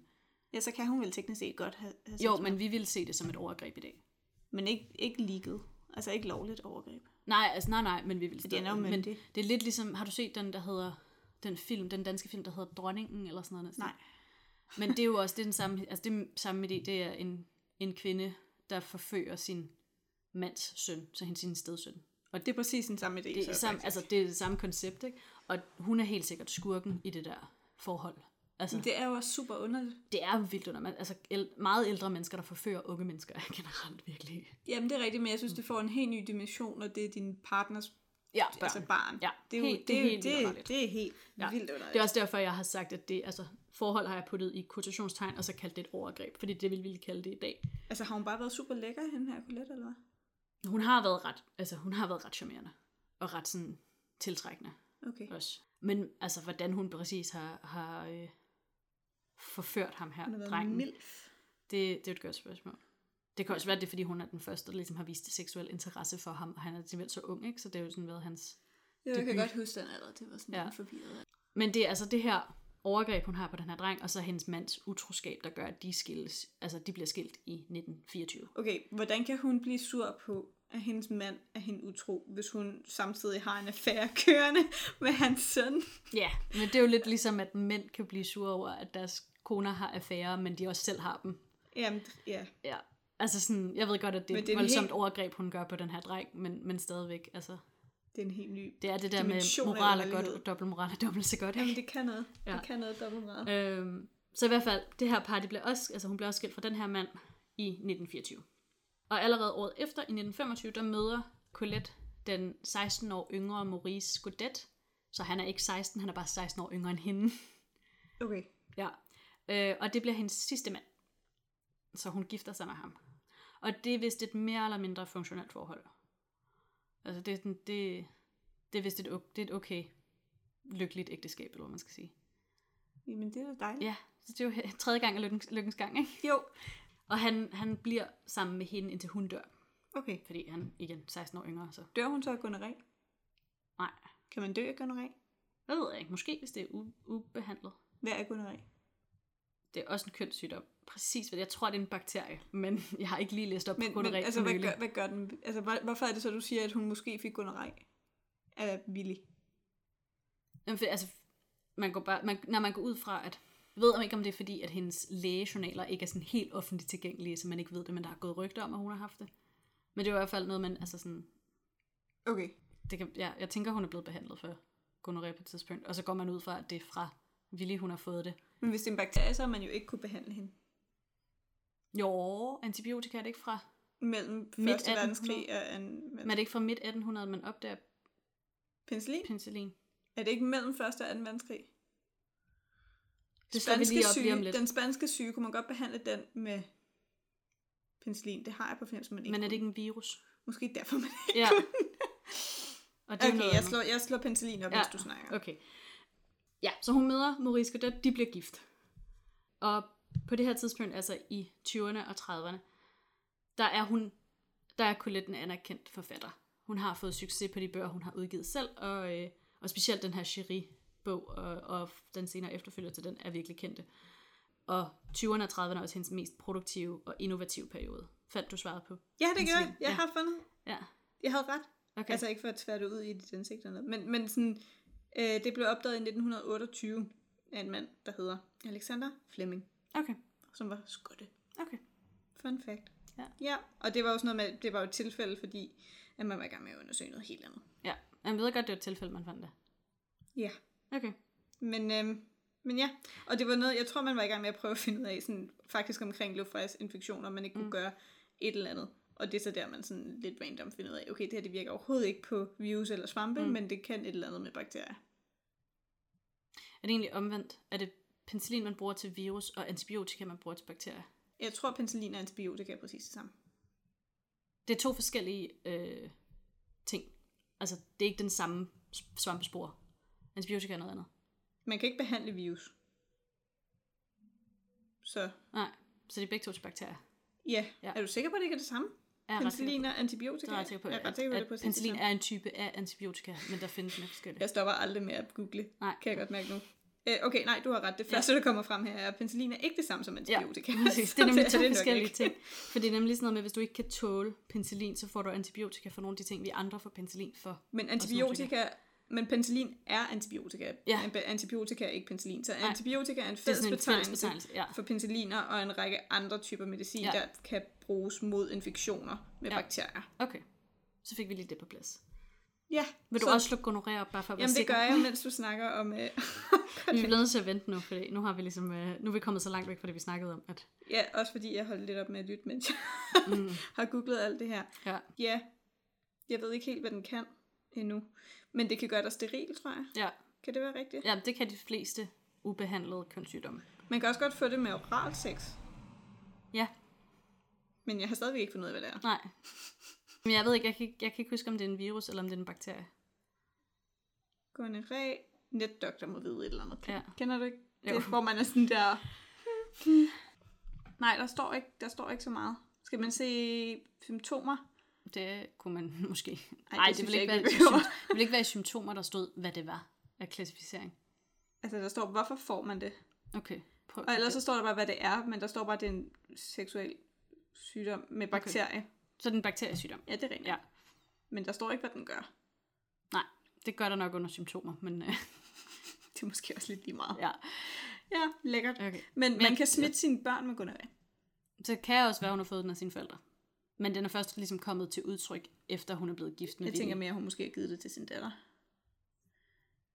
Ja, så kan hun vel teknisk set godt have, have Jo, men vi vil se det som et overgreb i dag. Men ikke, ikke legal. Altså ikke lovligt overgreb. Nej, altså nej, nej, men vi vil er jo men myndig. det er lidt ligesom, har du set den, der hedder, den film, den danske film, der hedder Dronningen, eller sådan noget? Nej. Men det er jo også, det er den samme, altså det er samme idé, det er en, en kvinde, der forfører sin mands søn, så hendes sin stedsøn. Og Det er præcis den samme idé. det er, så, samme, altså, det er det samme koncept, ikke? Og hun er helt sikkert skurken i det der forhold. Altså, det, er jo også super underligt. det er vildt under, man- altså el, meget ældre mennesker, der forfører unge mennesker, er [laughs] generelt virkelig... Jamen, det er rigtigt, men jeg synes, det får en helt ny dimension, når det er din partners Ja, børn. altså barn. Ja, det er jo helt- det, er det er helt det, det er helt Ja. vildt underligt. Det er også derfor, jeg har sagt, at det, altså, forhold har jeg puttet i quotationstegn, og så kaldt det et overgreb, fordi det vil vi kalde det i dag. Altså, har hun bare været super lækker, hende her Colette, eller hvad? Hun har været ret, altså, hun har været ret charmerende, og ret sådan tiltrækkende Okay. også. Men altså, hvordan hun præcis har, har øh, forført ham her, Hun har været drengen, milf. det, det er et godt spørgsmål. Det kan også være, det er, fordi hun er den første, der ligesom har vist seksuel interesse for ham, og han er simpelthen så ung, ikke? Så det er jo sådan været hans... Ja, jeg kan debut. godt huske den alder, det var sådan ja. forvirret. Men det er altså det her overgreb, hun har på den her dreng, og så hendes mands utroskab, der gør, at de skilles, altså de bliver skilt i 1924. Okay, hvordan kan hun blive sur på, at hendes mand er hende utro, hvis hun samtidig har en affære [laughs] kørende med hans søn? Ja, men det er jo lidt ligesom, at mænd kan blive sure over, at deres koner har affærer, men de også selv har dem. Jamen, ja. Ja. Altså sådan, jeg ved godt, at det er Men et det er en voldsomt helt- overgreb, hun gør på den her dreng, men, men stadigvæk, altså, Det er en helt ny... det er det der med moral er godt, og dobbeltmoral er dobbelt så godt. Jamen, det kan noget. Ja. Det kan noget dobbelt meget. Øhm, så i hvert fald, det her par, de bliver også, altså hun bliver også skilt fra den her mand i 1924. Og allerede året efter, i 1925, der møder Colette den 16 år yngre Maurice Godet. Så han er ikke 16, han er bare 16 år yngre end hende. Okay. Ja. Øh, og det bliver hendes sidste mand. Så hun gifter sig med ham. Og det er vist et mere eller mindre funktionelt forhold. Altså det er, sådan, det, det er vist et, det er et okay lykkeligt ægteskab, eller hvad man skal sige. Jamen, det er da dejligt. Ja, så det er jo tredje gang af lykkens, lykkens gang, ikke? Jo. Og han, han bliver sammen med hende, indtil hun dør. Okay. Fordi han igen 16 år yngre, så... Dør hun så af gonorré? Nej, Kan man dø af gonorré? det ved jeg ikke. Måske hvis det er u- ubehandlet. Hvad er gonorré? Det er også en kønssygdom. Præcis, hvad jeg tror, det er en bakterie, men [laughs] jeg har ikke lige læst op Men, på men gonorrhea altså, hvad gør, hvad gør den? Altså, hvor- hvorfor er det så, du siger, at hun måske fik gonoré af Willy? Jamen, for, altså, man går bare, man, når man går ud fra, at jeg ved ikke, om det er fordi, at hendes lægejournaler ikke er sådan helt offentligt tilgængelige, så man ikke ved det, men der har gået rygter om, at hun har haft det. Men det er i hvert fald noget, man, altså sådan, Okay. det kan, ja, jeg tænker, hun er blevet behandlet for gonorrhea på et tidspunkt, og så går man ud fra, at det er fra Willy, hun har fået det. Men hvis det er en bakterie, så har man jo ikke kunne behandle hende. Jo, antibiotika er det ikke fra, Mellem Midt Første 1800. verdenskrig og en, men er det ikke fra midt 1800, man opdager penicillin? penicillin? Er det ikke mellem Første og 2. verdenskrig? Det slår vi lige op syge, lige om lidt. Den spanske syge, kunne man godt behandle den med penicillin. Det har jeg på fornemmelsen, man ikke Men er det ikke en virus? Måske derfor, man ikke Ja. kunne. [laughs] Og det Okay, jeg slår, jeg slår penicillin op, ja. hvis du snakker. Okay. Ja, så hun møder Maurice Godet, de bliver gift. Og på det her tidspunkt, altså i 20'erne og 30'erne, der er hun, der er Colette en anerkendt forfatter. Hun har fået succes på de bøger, hun har udgivet selv, og, øh, og specielt den her Cherie-bog, og, og den senere efterfølger til den, er virkelig kendte. Og 20'erne og 30'erne er også hendes mest produktive og innovative periode. Fandt du svaret på? Ja, det gør jeg. Jeg ja. har fundet. Ja. Jeg havde ret. Okay. Altså ikke for at tvære det ud i dit ansigt eller noget. Men, men sådan, øh, det blev opdaget i 1928 af en mand, der hedder Alexander Fleming, okay. som var skotte. Okay. Fun fact. Ja. ja. og det var sådan noget med, det var jo et tilfælde, fordi at man var i gang med at undersøge noget helt andet. Ja, jeg ved godt, det var et tilfælde, man fandt det. Ja. Okay. Men, øhm, men ja, og det var noget, jeg tror, man var i gang med at prøve at finde ud af, sådan, faktisk omkring luftvejsinfektioner, man ikke kunne Mm. gøre et eller andet. Og det er så der, man sådan lidt random finder ud af, okay, det her det virker overhovedet ikke på virus eller svampe, mm. men det kan et eller andet med bakterier. Er det egentlig omvendt? Er det penicillin, man bruger til virus, og antibiotika, man bruger til bakterier? Jeg tror, penicillin og antibiotika er præcis det samme. Det er to forskellige øh, ting. altså det er ikke den samme svampespor. Antibiotika er noget andet. Man kan ikke behandle virus. Så Nej, så det er begge to til bakterier. ja, Ja. er du sikker på, at det ikke er det samme? Er Penicillin og antibiotika? Det er ret sikker på, jeg er ret at, sikker på, at, præcis penicillin er en type af antibiotika, men der findes med forskellige. Jeg stopper aldrig med at google. Nej. Kan jeg godt mærke nu. Øh, okay, nej, du har ret. Det første, der kommer frem her, er, at penicillin er ikke det samme som antibiotika. Ja, præcis. [laughs] Det er nemlig to forskellige ting. For det er nemlig sådan noget med, hvis du ikke kan tåle penicillin, så får du antibiotika for nogle af de ting, vi andre får penicillin for. Men antibiotika, men penicillin er antibiotika. Ja. An- Antibiotika er ikke penicillin. Så Nej. antibiotika er en Det er fælles sådan en fælles betegnelse betegnelse. Ja. for penicilliner og en række andre typer medicin, Ja. der kan bruges mod infektioner med Ja. bakterier. Okay. Så fik vi lige det på plads. Ja, Vil du så, også slukke gonorrhea op, bare for at Jamen det gør jeg, mens du [laughs] snakker om... Øh, [laughs] Vi bliver nødt til at vente nu, for nu har vi ligesom, øh, nu er vi kommet så langt væk fra det, vi snakkede om. At, ja, også fordi jeg holdt lidt op med at lytte, mens jeg mm, [laughs] har googlet alt det her. ja. Ja, jeg ved ikke helt, hvad den kan endnu. Men det kan gøre dig steril, tror jeg. Ja. Kan det være rigtigt? ja, det kan de fleste ubehandlede kønssygdomme. Man kan også godt få det med oral sex. Ja, Men jeg har stadigvæk ikke fundet ud af, hvad det er. nej. Men jeg ved ikke, jeg kan, jeg kan ikke huske, om det er en virus, eller om det er en bakterie. Gonoré, netdoktor må vide et eller andet. Ja. Kender du ikke? Jo. Det, hvor man er sådan der... Nej, der står, ikke, der står ikke så meget. Skal man se symptomer? Det kunne man [laughs] måske. Ej, Nej, det det, ville ikke være, det, det ville ikke være i symptomer, der stod, hvad det var af klassificering. Altså, der står, hvorfor får man det? Okay. Prøv Og ellers så står der bare, hvad det er, men der står bare, at det er en seksuel sygdom med bakterie. Okay. Så er det en bakteriesygdom. Ja, det er rigtigt. Ja. Men der står ikke, hvad den gør. Nej, det gør der nok under symptomer, men øh, [laughs] Det er måske også lidt lige meget. ja. Ja, lækkert. Okay. Men, Men- man kan smitte sine børn med gonorrhea. Så kan jeg også være, hun har fået den af sine forældre. Men den er først ligesom kommet til udtryk, efter hun er blevet gift med Jeg tænker mere, at hun måske har givet det til sin datter.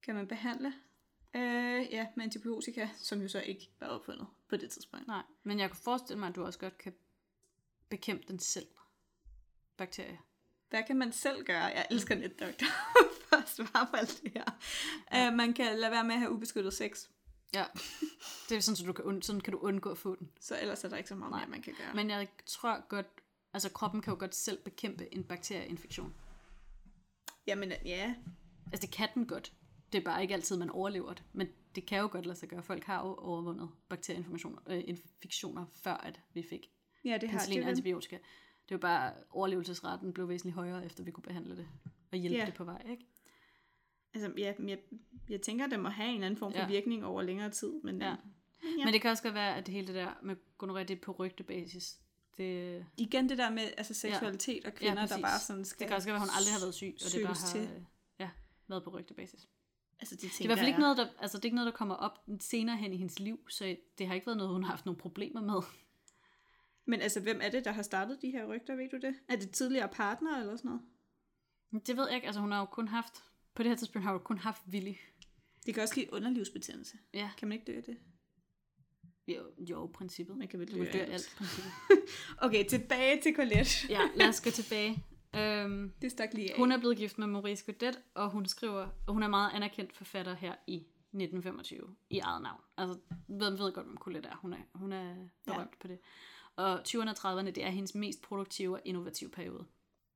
Kan man behandle? Øh, ja, med antibiotika, som jo så ikke var opfundet på det tidspunkt. Nej, men jeg kunne forestille mig, at du også godt kan bekæmpe den selv. Bakterie. Hvad kan man selv gøre? Jeg elsker netdoktor [laughs] for at svare på alt det her. Ja. Uh, man kan lade være med at have ubeskyttet sex, Ja. Det er sådan, så du kan, und- sådan kan du undgå at få den. så ellers er der ikke så meget Nej. mere, man kan gøre. Men jeg tror godt, altså kroppen kan jo godt selv bekæmpe en bakterieinfektion. Jamen, ja. Altså det kan den godt. Det er bare ikke altid, man overlever det. Men det kan jo godt lade sig gøre. Folk har jo overvundet bakterieinfektioner øh, infektioner, før at vi fik Ja, det har penicillin det. og antibiotika. Det var bare, overlevelsesraten blev væsentligt højere, efter vi kunne behandle det. Og hjælpe Ja. det på vej, ikke? Altså, ja, jeg, jeg tænker, at det må have en eller anden form for Ja. virkning over længere tid. Men, Ja. ja. Ja. Men det kan også godt være, at det hele det der med gonorrhea, det er på rygtebasis. Det, igen det der med altså, seksualitet og kvinder, der præcis. bare sådan skal det kan også godt være, at hun aldrig har været syg, og det bare har til. ja, været på rygtebasis. Altså, de Det er i hvert fald der ikke noget, der, altså, det er ikke noget, der kommer op senere hen i hendes liv, så det har ikke været noget, hun har haft nogle problemer med. Men altså, hvem er det, der har startet de her rygter, ved du det? Er det tidligere partner eller sådan noget? Det ved jeg ikke, altså hun har jo kun haft, på det her tidspunkt har hun kun haft Willy. Det kan også give underlivsbetændelse. Ja, Kan man ikke dø af det? jo, jo princippet. Man kan vel dø dø alt. alt, princippet. [laughs] Okay, tilbage til Colette. Ja, lad os gå tilbage. Øhm, [laughs] Det stak lige af. hun er blevet gift med Maurice Godet, og hun skriver, og hun er meget anerkendt forfatter her i 1925 i eget navn. Altså, hvem ved godt, hvem Colette er. Hun er, hun er berømt ja. på det. Og 20'erne og 30'erne, det er hendes mest produktive og innovative periode.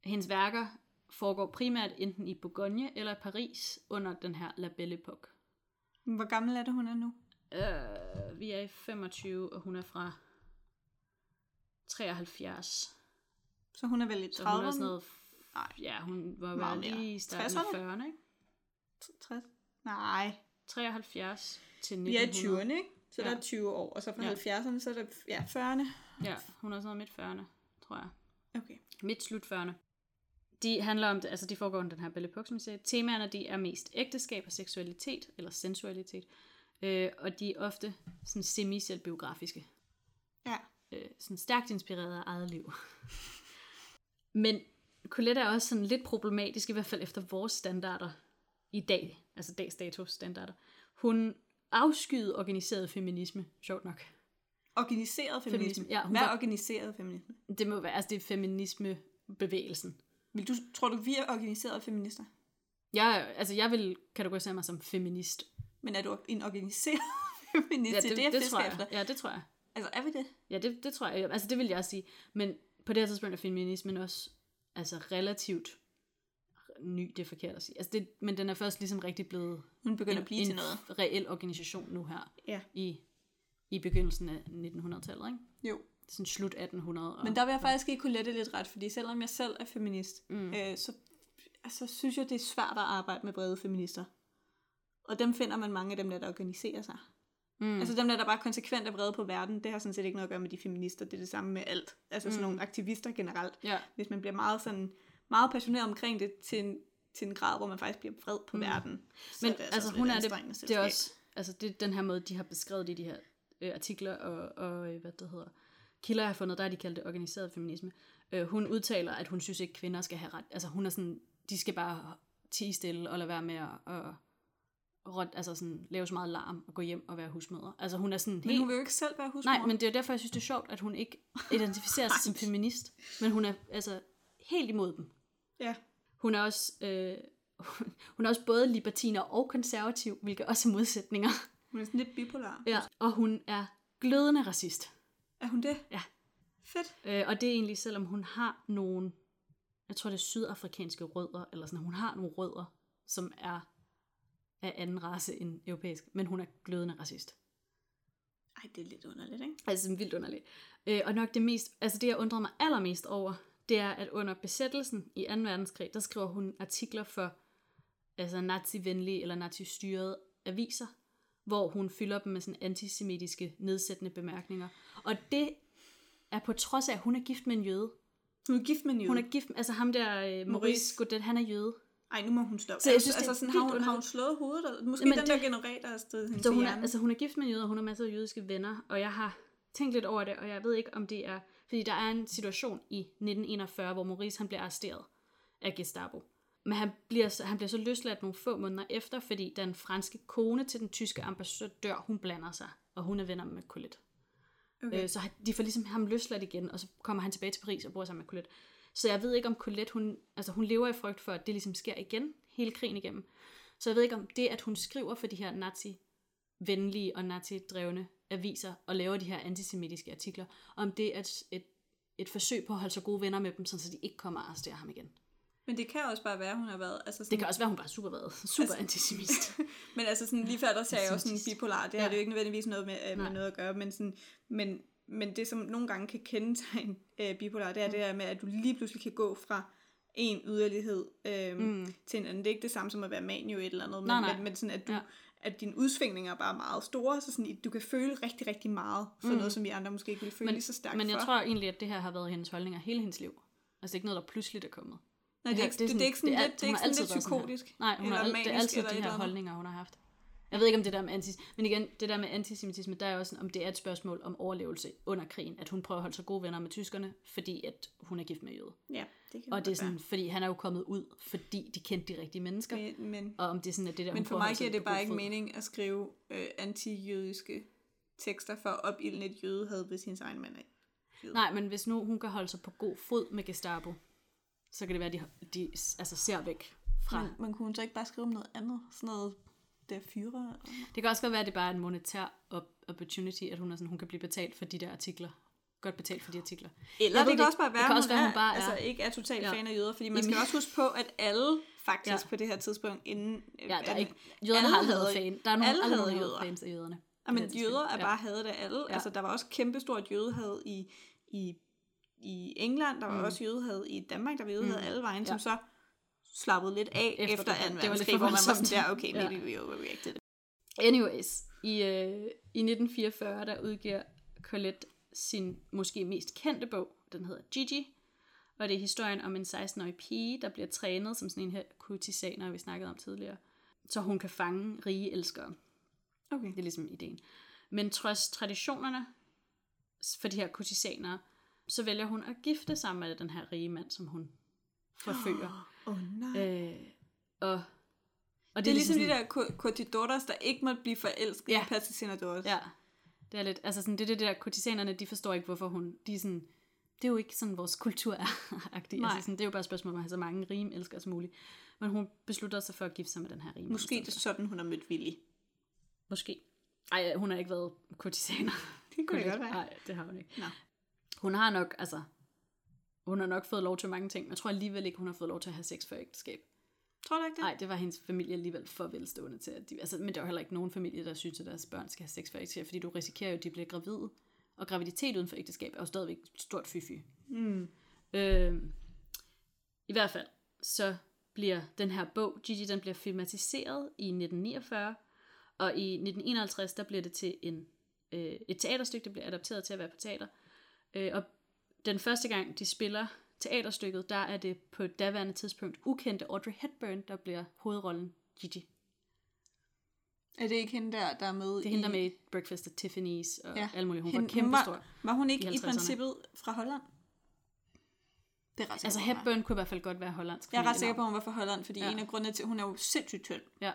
Hendes værker foregår primært enten i Bourgogne eller i Paris under den her La Belle Époque. Hvor gammel er det, hun er nu? Øh, vi er i 25, og hun er fra 73. Så hun er vel i 30'erne? Så hun er sådan noget... Nej. Ja, hun var vel lige i starten 60'erne? af 40'erne, ikke? 60? Nej. 73 til Vi er i 1900. 20'erne, ikke? Så Ja. der er 20 år, og så fra Ja. 70'erne, så er der ja, 40'erne. Ja, hun er sådan noget midt 40'erne, tror jeg. Okay. Midt slut 40'erne. De handler om, det, altså de foregår under den her Belle jeg sagde. Temaerne, de er mest ægteskab og seksualitet, eller sensualitet. Øh, og de er ofte sådan semi-selvbiografiske. Ja. øh, sådan stærkt inspireret af eget liv. [laughs] Men Colette er også sådan lidt problematisk, i hvert fald efter vores standarder i dag, altså dags dato standarder. Hun afskyede organiseret feminisme, sjovt nok. Organiseret feminisme. Feminisme, ja, Hvad er var- organiseret feminisme? Det må være, altså det er feminismebevægelsen. Vil du, tror du, vi er organiserede feminister? Jeg, altså jeg vil kategorisere mig som feminist. Men er du en organiseret [laughs] feminist? Ja, det, det, det, det tror jeg. efter. Ja, det tror jeg. Altså, er vi det? Ja, det, det tror jeg. Altså det vil jeg sige. Men på det her tidspunkt er feminismen også altså relativt ny, det er forkert at sige. Altså det, men den er først ligesom rigtig blevet Hun begynder en, at blive en til noget. reel organisation nu her Ja. i, i begyndelsen af 1900-tallet, ikke? Jo. Sådan slut 1800. Og, Men der vil jeg faktisk give Colette lidt ret, fordi selvom jeg selv er feminist, mm. øh, så altså, synes jeg, det er svært at arbejde med brede feminister. Og dem finder man mange af dem, der, der organiserer sig. Mm. Altså dem der, der bare konsekvent er vrede på verden, det har sådan set ikke noget at gøre med de feminister, det er det samme med alt. Altså sådan nogle aktivister generelt. Ja. Hvis man bliver meget sådan, meget passioneret omkring det til en, til en grad, hvor man faktisk bliver vred på mm. verden. Men er altså, også hun er det, det er også, altså det er den her måde, de har beskrevet det i de her øh, artikler og, og øh, hvad det hedder, kilder jeg har fundet, der har de kaldt det organiseret feminisme. Øh, hun udtaler, at hun synes ikke, kvinder skal have ret. Altså hun er sådan, de skal bare tige stille og lade være med at, at rot, altså sådan, lave så meget larm og gå hjem og være husmødre. Altså hun er sådan Men helt... hun vil jo ikke selv være husmor. Nej, men det er jo derfor, jeg synes, det er sjovt, at hun ikke identificerer sig [laughs] som feminist. Men hun er altså helt imod dem. Ja. Hun er også, øh, [laughs] hun er også både libertiner og konservativ, hvilket også er modsætninger. Hun er sådan lidt bipolar. Ja. Og hun er glødende racist. Er hun det? Ja. Fedt. Øh, og det er egentlig, selvom hun har nogle, jeg tror det er sydafrikanske rødder, eller sådan, hun har nogle rødder, som er af anden race end europæisk, men hun er glødende racist. Ej, det er lidt underligt, ikke? Altså vildt underligt. Øh, og nok det mest, altså det jeg undrer mig allermest over, det er, at under besættelsen i 2. verdenskrig, der skriver hun artikler for altså nazi-venlige eller nazi-styrede aviser, hvor hun fylder dem med sådan antisemitiske, nedsættende bemærkninger. Og det er på trods af, at hun er gift med en jøde. Hun er gift med en jøde. Hun er gift, altså ham der, øh, Maurice Maurice. Godet, han er jøde. Ej, nu må hun stoppe. Så jeg synes, altså, det er sådan, har, hun, har hun slået hovedet? Måske Jamen, den det- der generator har stået hende Så hun er, altså, hun er gift med en jøde, og hun har masser af jødiske venner, og jeg har tænkt lidt over det, og jeg ved ikke, om det er... Fordi der er en situation i 1941, hvor Maurice han bliver arresteret af Gestapo. Men han bliver, så- han bliver så løsladt nogle få måneder efter, fordi den franske kone til den tyske ambassadør, hun blander sig, og hun er venner med Colette. Okay. Øh, så de får ligesom ham løsladt igen, og så kommer han tilbage til Paris og bor sammen med Colette. Så jeg ved ikke, om Colette, hun, altså hun lever i frygt for, at det ligesom sker igen, hele krigen igennem. Så jeg ved ikke, om det, at hun skriver for de her nazi-venlige og nazi-drevne aviser, og laver de her antisemitiske artikler, om det er et, et, et forsøg på at holde sig gode venner med dem, så de ikke kommer og arresterer ham igen. Men det kan også bare være, at hun har været... Altså sådan, Det kan også være, hun bare er super, været, super Altså- antisemist. [laughs] Men altså sådan, lige før der sagde jeg også sådan bipolar, det har Ja. det jo ikke nødvendigvis noget med, øh, med noget at gøre, men, sådan, men, men det som nogle gange kan kendetegne øh, bipolar, det er det her med, at du lige pludselig kan gå fra en yderlighed øh, mm. til en anden. Det er ikke det samme som at være manio et eller andet, men, Nej, nej. men, men sådan, at, du, Ja. at dine udsvingninger er bare meget store, så sådan, du kan føle rigtig, rigtig meget for mm. noget, som vi andre måske ikke vil føle men, lige så stærkt men jeg for. tror egentlig, at det her har været hendes holdninger hele hendes liv. Altså det er ikke noget, der pludseligt er kommet. Nej, det er, ikke, det, det er ikke sådan det er- lidt, det er ikke sådan lidt været sådan psykotisk. Nej, hun har, det er altid de her holdninger, hun har haft. Jeg ved ikke, om det der med, antis men igen, det der med antisemitisme, der er også, sådan, om det er et spørgsmål om overlevelse under krigen, at hun prøver at holde sig gode venner med tyskerne, fordi at hun er gift med jøde. Ja, det kan Og det er være. sådan, fordi han er jo kommet ud, fordi de kendte de rigtige mennesker. Men, men, Og om det er sådan, at det der, men for mig giver det bare ikke fod. mening at skrive øh, anti-jødiske tekster for at opildne et jødehad, hvis hendes egen mand er jøde. Nej, men hvis nu hun kan holde sig på god fod med Gestapo, så kan det være, at de, de altså, ser væk fra. Men, men kunne så ikke bare skrive om noget andet? Sådan noget, der fyrer? Det kan også godt være, at det bare er en monetær op- opportunity, at hun, er sådan, hun kan blive betalt for de der artikler. Godt betalt for de artikler. Eller Jeg det ved kan også bare det være, kan at også hun, være, er, hun bare er- altså, ikke er totalt Ja. fan af jøder, fordi man Jamen- skal også huske på, at alle faktisk Ja. på det her tidspunkt inden... øh, Ja, der er ikke, jøderne alle har aldrig havde- været fan. Der er nogen, alle aldrig havde jøder. fans af jøderne. Ja, men på det jøder er bare hadet af alle. Ja. Ja. Altså, der var også kæmpestort jødehad i, i, i England, der var Mm. også jødehad i Danmark, der var jødehad Mm. alle vejen, Ja. som så slappede lidt af Efter efter, det. efter 2. Det var lidt verdenskrig, hvor man var sådan der, okay, Ja. maybe we overreacted. Anyways, i, øh, i 1944, der udgiver Colette sin måske mest kendte bog. Den hedder Gigi. Og det er historien om en 16-årig pige, der bliver trænet som sådan en her kurtisaner, vi snakkede om tidligere. Så hun kan fange rige elskere. Okay. Det er ligesom ideen. Men trods traditionerne for de her kurtisanere, så vælger hun at gifte sig med den her rige mand, som hun forfører. [gasps] Åh, oh, nej. Øh, og, og det, det er ligesom de sådan- der co- cortidores, der ikke måtte blive forelsket Ja. i Patsicinadores. Ja, det er lidt, altså sådan, det er det der, kurtisanerne, de forstår ikke, hvorfor hun, de er sådan, det er jo ikke sådan, vores kultur er, [laughs] agtig. Nej. Altså sådan, det er jo bare et spørgsmål om at have så mange rige elskere som muligt. Men hun beslutter sig for at gifte sig med den her i Måske det er sådan, hun har mødt Willy. Måske. Ej, hun har ikke været kurtisaner. Det kunne det godt være. Nej, det har hun ikke. Nå. Hun har nok, altså, hun har nok fået lov til mange ting, men jeg tror alligevel ikke, hun har fået lov til at have sex før ægteskab. Tror du ikke det? Nej, det var hendes familie alligevel for velstående til. At de, altså, men der er jo heller ikke nogen familie, der synes, at deres børn skal have sex før ægteskab, fordi du risikerer jo, at de bliver gravide. Og graviditet uden for ægteskab er jo stadigvæk et stort fy-fy. Mm. Øh, I hvert fald, så bliver den her bog, Gigi, den bliver filmatiseret i 1949, og i 1951, der bliver det til en, øh, et teaterstykke, der bliver adapteret til at være på teater. Øh, og den første gang, de spiller teaterstykket, der er det på daværende tidspunkt ukendte Audrey Hepburn, der bliver hovedrollen Gigi. Er det ikke hende der, der er med Det er hende, der er med i Breakfast at Tiffany's og Ja. alt muligt. Hun Hende- var hun kæmpestor. var- Var hun ikke i i, 50'erne. princippet fra Holland? Det er ret Altså. Hepburn kunne i hvert fald godt være hollandsk. Jeg er ret sikker på, at hun var fra Holland, fordi ja. en af grundene til, hun er jo sindssygt tynd. Ja,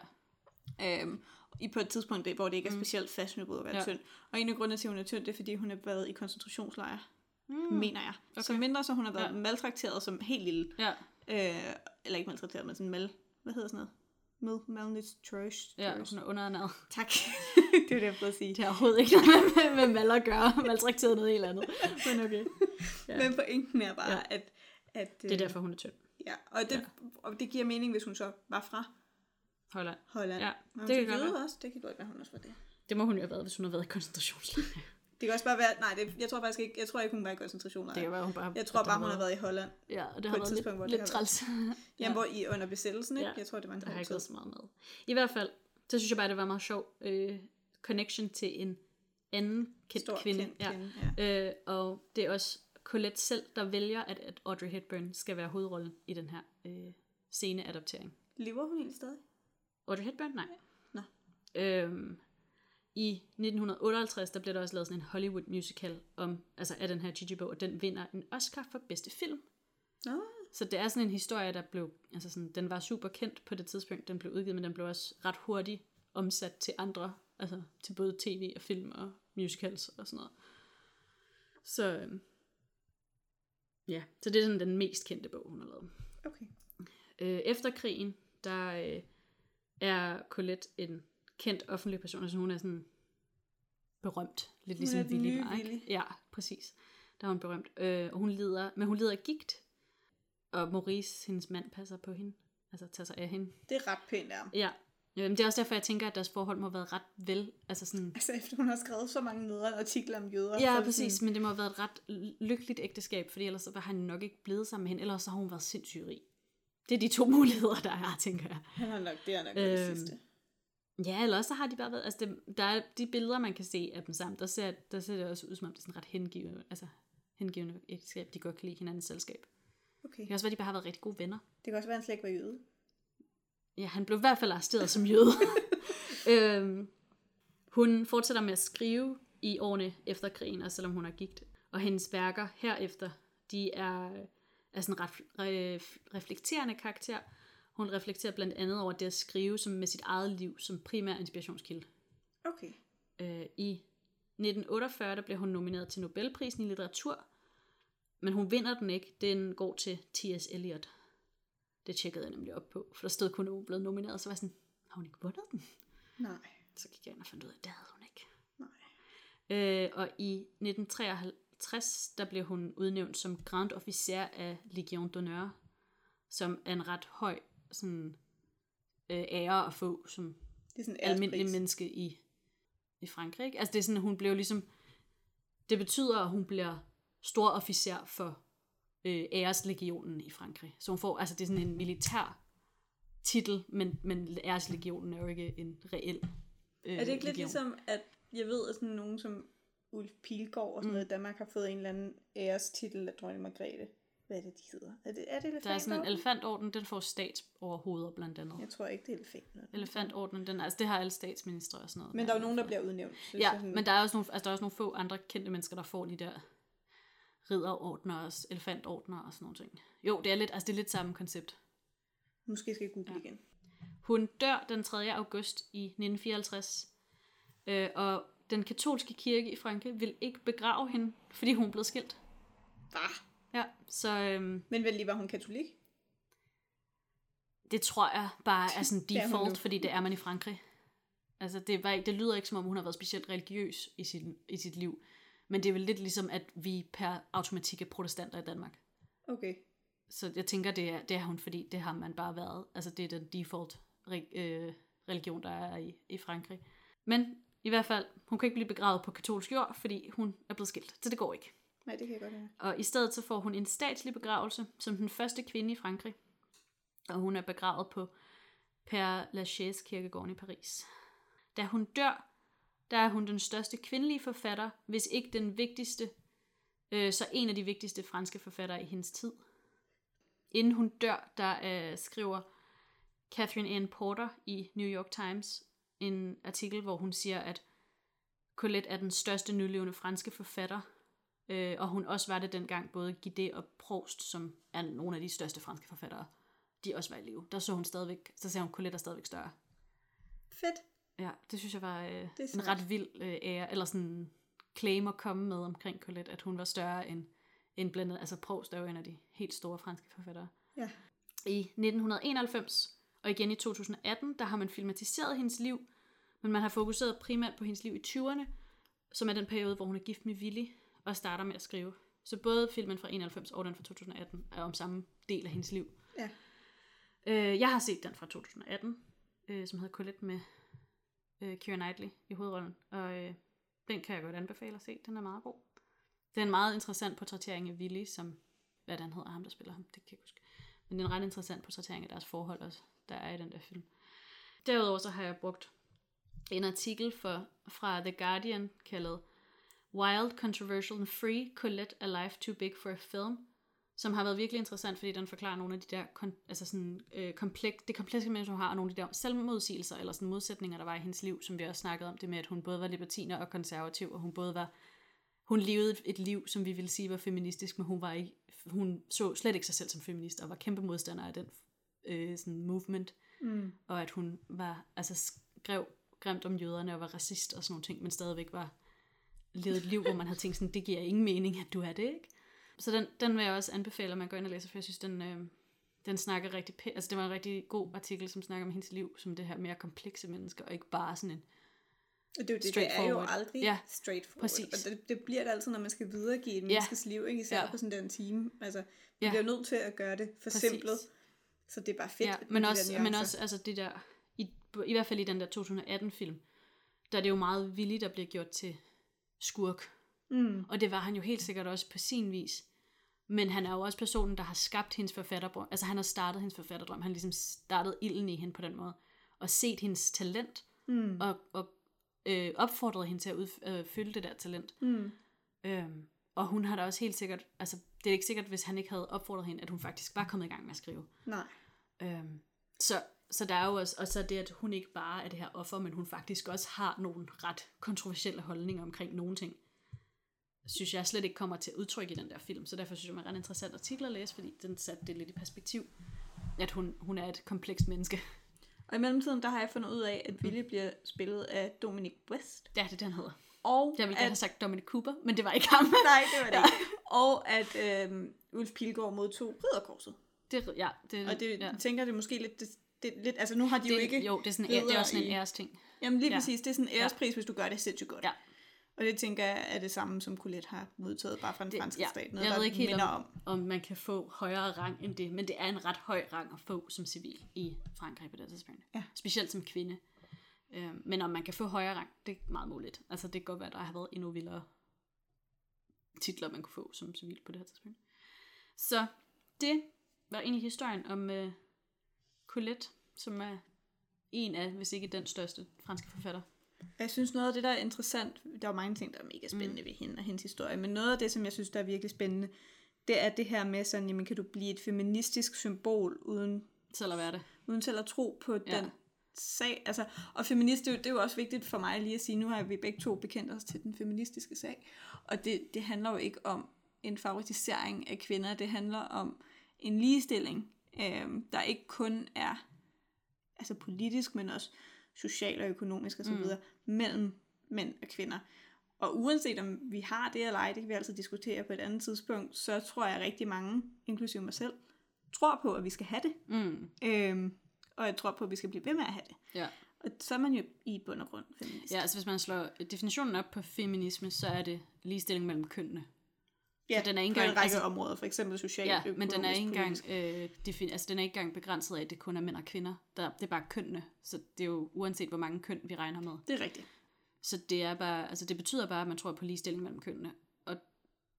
Øhm, i på et tidspunkt, det- hvor det ikke er specielt fashionable at være Ja. tynd. Og en af grundene til, at hun er tynd, det er, fordi hun har været i koncentrationslejre, mm. mener jeg. Okay. Så mindre, så hun har været Ja. maltrakteret som helt lille. ja. Øh, eller ikke maltrakteret, men sådan mal... Hvad hedder sådan noget? Mal, malnutrition. ja hun er underernæret. Tak. [laughs] det er det, jeg prøvede at sige. Det har overhovedet ikke noget med, med mal at gøre. Maltrakteret noget helt andet. Men okay. Ja. Men pointen er bare, Ja. at... at Det er derfor, hun er tynd. Ja, og det, ja. og det giver mening, hvis hun så var fra Holland. Holland. Ja, det hun kan godt være. også. Det kan godt være, hun også var det. Det må hun jo have været, hvis hun har været i koncentrationslejr. [laughs] Det kan også bare være... Nej, det, jeg tror faktisk ikke... Jeg tror ikke, hun var i koncentrationslejr. Det kan være, hun bare... Jeg tror bare, hun har været i Holland. Ja, og det har et været tidspunkt, hvor lidt, det lidt træls. [laughs] Jamen, Ja. hvor i under besættelsen, ikke? Ja. Jeg tror, det var en Der har ikke været så meget med. I hvert fald, så synes jeg bare, det var meget sjov øh, connection til en anden kendt Stor kvinde. kendt ja. kvinde, ja. Øh, og det er også Colette selv, der vælger, at, at Audrey Hepburn skal være hovedrollen i den her øh, sceneadaptering. Lever hun egentlig stadig? Audrey Hepburn? Nej. Nå. Øhm, I 1958, der blev der også lavet sådan en Hollywood musical om, altså af den her Gigi-bog, og den vinder en Oscar for bedste film. Nå, Så det er sådan en historie, der blev, altså sådan, den var super kendt på det tidspunkt, den blev udgivet, men den blev også ret hurtigt omsat til andre, altså til både tv og film og musicals og sådan noget. Så, øhm, ja, så det er sådan den mest kendte bog, hun har lavet. okay. Øh, efter krigen, der øh, er Colette en kendt offentlig person, altså hun er sådan berømt, lidt Hun ligesom Willy var, ikke? Ja, præcis. Der er hun berømt. Øh, og hun lider, men hun lider af gigt, og Maurice, hendes mand, passer på hende, altså tager sig af hende. Det er ret pænt ham. Ja, Øhm, det er også derfor, jeg tænker, at deres forhold må have været ret vel, altså sådan, Altså efter hun har skrevet så mange nedre artikler om jøder. er Ja, præcis, Sådan, men det må have været et ret lykkeligt ægteskab, fordi ellers så var han nok ikke blevet sammen med hende, ellers så har hun været sindssygt rig. Det er de to [laughs] muligheder, der er, tænker jeg. han har nok, det er nok øhm, det sidste. Ja, eller også så har de bare været, altså det, der er de billeder, man kan se af dem sammen, der ser, der ser det også ud, som om det er sådan ret hengivende, altså hengivende ægteskab, de godt kan lide hinandens selskab. Okay. Det kan også være, de bare har været rigtig gode venner. Det kan også være, at han slet ikke var jøde. Ja, han blev i hvert fald arresteret som jøde. [laughs] øhm, hun fortsætter med at skrive i årene efter krigen, også selvom hun er gigt. Og hendes værker herefter, de er, er sådan ret re, reflekterende karakter. Hun reflekterer blandt andet over det at skrive som med sit eget liv som primær inspirationskilde. Okay. Øh, I 1948 der blev hun nomineret til Nobelprisen i litteratur, men hun vinder den ikke. Den går til T.S. Eliot. Det tjekkede jeg nemlig op på, for der stod kun, at hun blev nomineret, så var jeg sådan, har hun ikke vundet den? Nej. Så gik jeg ind og fandt ud af, at det havde hun ikke. Nej. Øh, og i 1953, der blev hun udnævnt som Grand Officer af Legion d'honneur, som er en ret høj sådan, øh, ære at få som Det er sådan almindelig menneske i, i Frankrig. Ikke? Altså det er sådan, hun blev ligesom, det betyder, at hun bliver stor officer for øh, æreslegionen i Frankrig. Så hun får, altså det er sådan en militær titel, men, men æreslegionen er jo ikke en reel øh, Er det ikke lidt legion. ligesom, at jeg ved, at sådan nogen som Ulf Pilgaard og sådan Mm. noget i Danmark har fået en eller anden ærestitel af dronning Margrethe? Hvad er det, de hedder? Er det, er det Der er sådan en elefantorden? elefantorden, den får statsoverhoveder blandt andet. Jeg tror ikke, det er elefanten. Elefantordenen, den, altså det har alle statsministre og sådan noget. Men der er jo nogen, der bliver udnævnt. Ja, sådan, men der er også nogle, altså der er også nogle få andre kendte mennesker, der får de der ridderordner og elefantordner og sådan nogle ting. Jo, det er lidt, altså det er lidt samme koncept. Måske skal jeg google Ja. igen. Hun dør den 3. august i 1954, øh, og den katolske kirke i Frankrig vil ikke begrave hende, fordi hun blevet skilt. Bah. Ja, så øhm, Men vel lige var hun katolik? det tror jeg bare er sådan default, fordi det er man i Frankrig. Altså det, var, ikke- det lyder ikke som om, hun har været specielt religiøs i sit, i sit liv. Men det er vel lidt ligesom, at vi per automatik er protestanter i Danmark. Okay. så jeg tænker, det er, det er hun, fordi det har man bare været. Altså det er den default øh, religion, der er i, i Frankrig. Men i hvert fald, hun kan ikke blive begravet på katolsk jord, fordi hun er blevet skilt. Så det går ikke. Nej, det kan jeg godt høre. Og i stedet så får hun en statslig begravelse som den første kvinde i Frankrig. Og hun er begravet på Père Lachaise kirkegården i Paris. Da hun dør, der er hun den største kvindelige forfatter, hvis ikke den vigtigste, øh, så en af de vigtigste franske forfattere i hendes tid. Inden hun dør, der øh, skriver Catherine Ann Porter i New York Times en artikel, hvor hun siger, at Colette er den største nulevende franske forfatter, øh, og hun også var det dengang, både Guidet og Proust, som er nogle af de største franske forfattere, de også var i live. Der så hun stadigvæk, så ser hun Colette er stadigvæk større. Fedt. Ja, det synes jeg var øh, en ret vild øh, ære, eller sådan claim at komme med omkring Colette, at hun var større end, end blandt andet, altså Proust er jo en af de helt store franske forfattere. Ja. I 1991 og igen i 2018, der har man filmatiseret hendes liv, men man har fokuseret primært på hendes liv i 20'erne, som er den periode, hvor hun er gift med Willy og starter med at skrive. Så både filmen fra 91 og den fra 2018 er om samme del af hendes liv. Ja. Øh, jeg har set den fra 2018, øh, som hedder Colette med øh, Keira Knightley i hovedrollen, og øh, den kan jeg godt anbefale at se. Den er meget god. Det er en meget interessant portrættering af Willy, som, hvad den hedder, ham der spiller ham, det kan jeg ikke huske. Men det er en ret interessant portrættering af deres forhold også, der er i den der film. Derudover så har jeg brugt en artikel for, fra The Guardian, kaldet Wild, Controversial and Free, Colette a Life Too Big for a Film, som har været virkelig interessant, fordi den forklarer nogle af de der, kon, altså sådan, øh, komplek, det komplekse menneske, hun har, og nogle af de der selvmodsigelser, eller sådan modsætninger, der var i hendes liv, som vi også snakkede om, det med, at hun både var libertiner og konservativ, og hun både var, hun levede et, et liv, som vi ville sige var feministisk, men hun var ikke, hun så slet ikke sig selv som feminist, og var kæmpe modstander af den øh, sådan movement, Mm. og at hun var, altså skrev grimt om jøderne og var racist og sådan nogle ting, men stadigvæk var levet et liv, hvor man havde tænkt sådan, det giver ingen mening, at du er det, ikke? Så den, den vil jeg også anbefale, at man går ind og læser, for jeg synes, den, øh, den snakker rigtig pæ- Altså, det var en rigtig god artikel, som snakker om hendes liv, som det her mere komplekse mennesker, og ikke bare sådan en... Og det er jo det, det er jo aldrig Ja, straightforward. præcis. Og det, det bliver det altid, når man skal videregive et menneskes liv, ikke? især Ja. på sådan der en time. Altså, vi Ja. bliver nødt til at gøre det forsimplet. Så det er bare fedt. Ja, men, også, men også altså det der, i, i hvert fald i den der 2018-film, der er det jo meget villigt, der bliver gjort til skurk. Mm. Og det var han jo helt sikkert også på sin vis. Men han er jo også personen, der har skabt hendes forfatterdrøm. Altså han har startet hendes forfatterdrøm. Han har ligesom startet ilden i hende på den måde. Og set hendes talent. Mm. Og, og øh, opfordret hende til at udfylde det der talent. Mm. Øhm, og hun har da også helt sikkert, altså det er ikke sikkert, hvis han ikke havde opfordret hende, at hun faktisk var kommet i gang med at skrive. Nej. Øhm, så, så der er jo også, og så det, at hun ikke bare er det her offer, men hun faktisk også har nogle ret kontroversielle holdninger omkring nogle ting, synes jeg slet ikke kommer til udtryk i den der film. Så derfor synes jeg, det er en ret interessant artikel at læse, fordi den satte det lidt i perspektiv, at hun, hun er et komplekst menneske. Og i mellemtiden, der har jeg fundet ud af, at Willy bliver spillet af Dominic West. Det er det, den hedder. Og Jeg ville at, gerne have sagt Dominic Cooper, men det var ikke ham. [laughs] Nej, det var det ikke. Og at øhm, Ulf Pilgaard modtog ridderkorset. Det, ja, det, Og det, ja. tænker, det måske lidt, det, det, lidt... Altså, nu har de det, jo ikke... Jo, det er, sådan, ja, det er også sådan en æresting. Jamen lige Ja. præcis, det er sådan en ærespris, hvis du gør det sindssygt godt. Ja. Og det tænker jeg er det samme, som Colette har modtaget, bare fra den Det- franske ja, stat. Noget, jeg ved ikke helt om, om. om man kan få højere rang end det, men det er en ret høj rang at få som civil i Frankrig på det tidspunkt. Ja. Specielt som kvinde. Øh, men om man kan få højere rang, det er meget muligt. Altså det kan godt være, at der har været endnu vildere titler, man kunne få som civil på det her tidspunkt. Så det var egentlig historien om uh, Colette, som er en af, hvis ikke den største franske forfatter. Jeg synes noget af det, der er interessant, der er jo mange ting, der er mega spændende mm. ved hende og hendes historie, men noget af det, som jeg synes, der er virkelig spændende, det er det her med sådan, jamen kan du blive et feministisk symbol, uden, Så lad være det. uden til at tro på Ja. den sag. Altså, og feminist, det er, jo, det er jo også vigtigt for mig lige at sige, nu har vi begge to bekendt os til den feministiske sag, og det, det handler jo ikke om en favorisering af kvinder, det handler om en ligestilling, øh, der ikke kun er altså politisk, men også social og økonomisk osv., mm. mellem mænd og kvinder. Og uanset om vi har det eller ej, det kan vi altid diskutere på et andet tidspunkt, så tror jeg at rigtig mange, inklusive mig selv, tror på, at vi skal have det. Mm. Øhm, og jeg tror på, at vi skal blive ved med at have det. Ja. Og så er man jo i bund og grund feminist. ja, altså hvis man slår definitionen op på feminisme, så er det ligestilling mellem kønnene. Ja, den er ikke på en engang- række altså- områder, for eksempel socialt, Ja, men den er ikke engang, øh, defin- altså, den er ikke engang begrænset af, at det kun er mænd og kvinder. Der, det er bare kønnene, så det er jo uanset, hvor mange køn vi regner med. Det er rigtigt. Så det er bare, altså det betyder bare, at man tror på ligestilling mellem kønnene. Og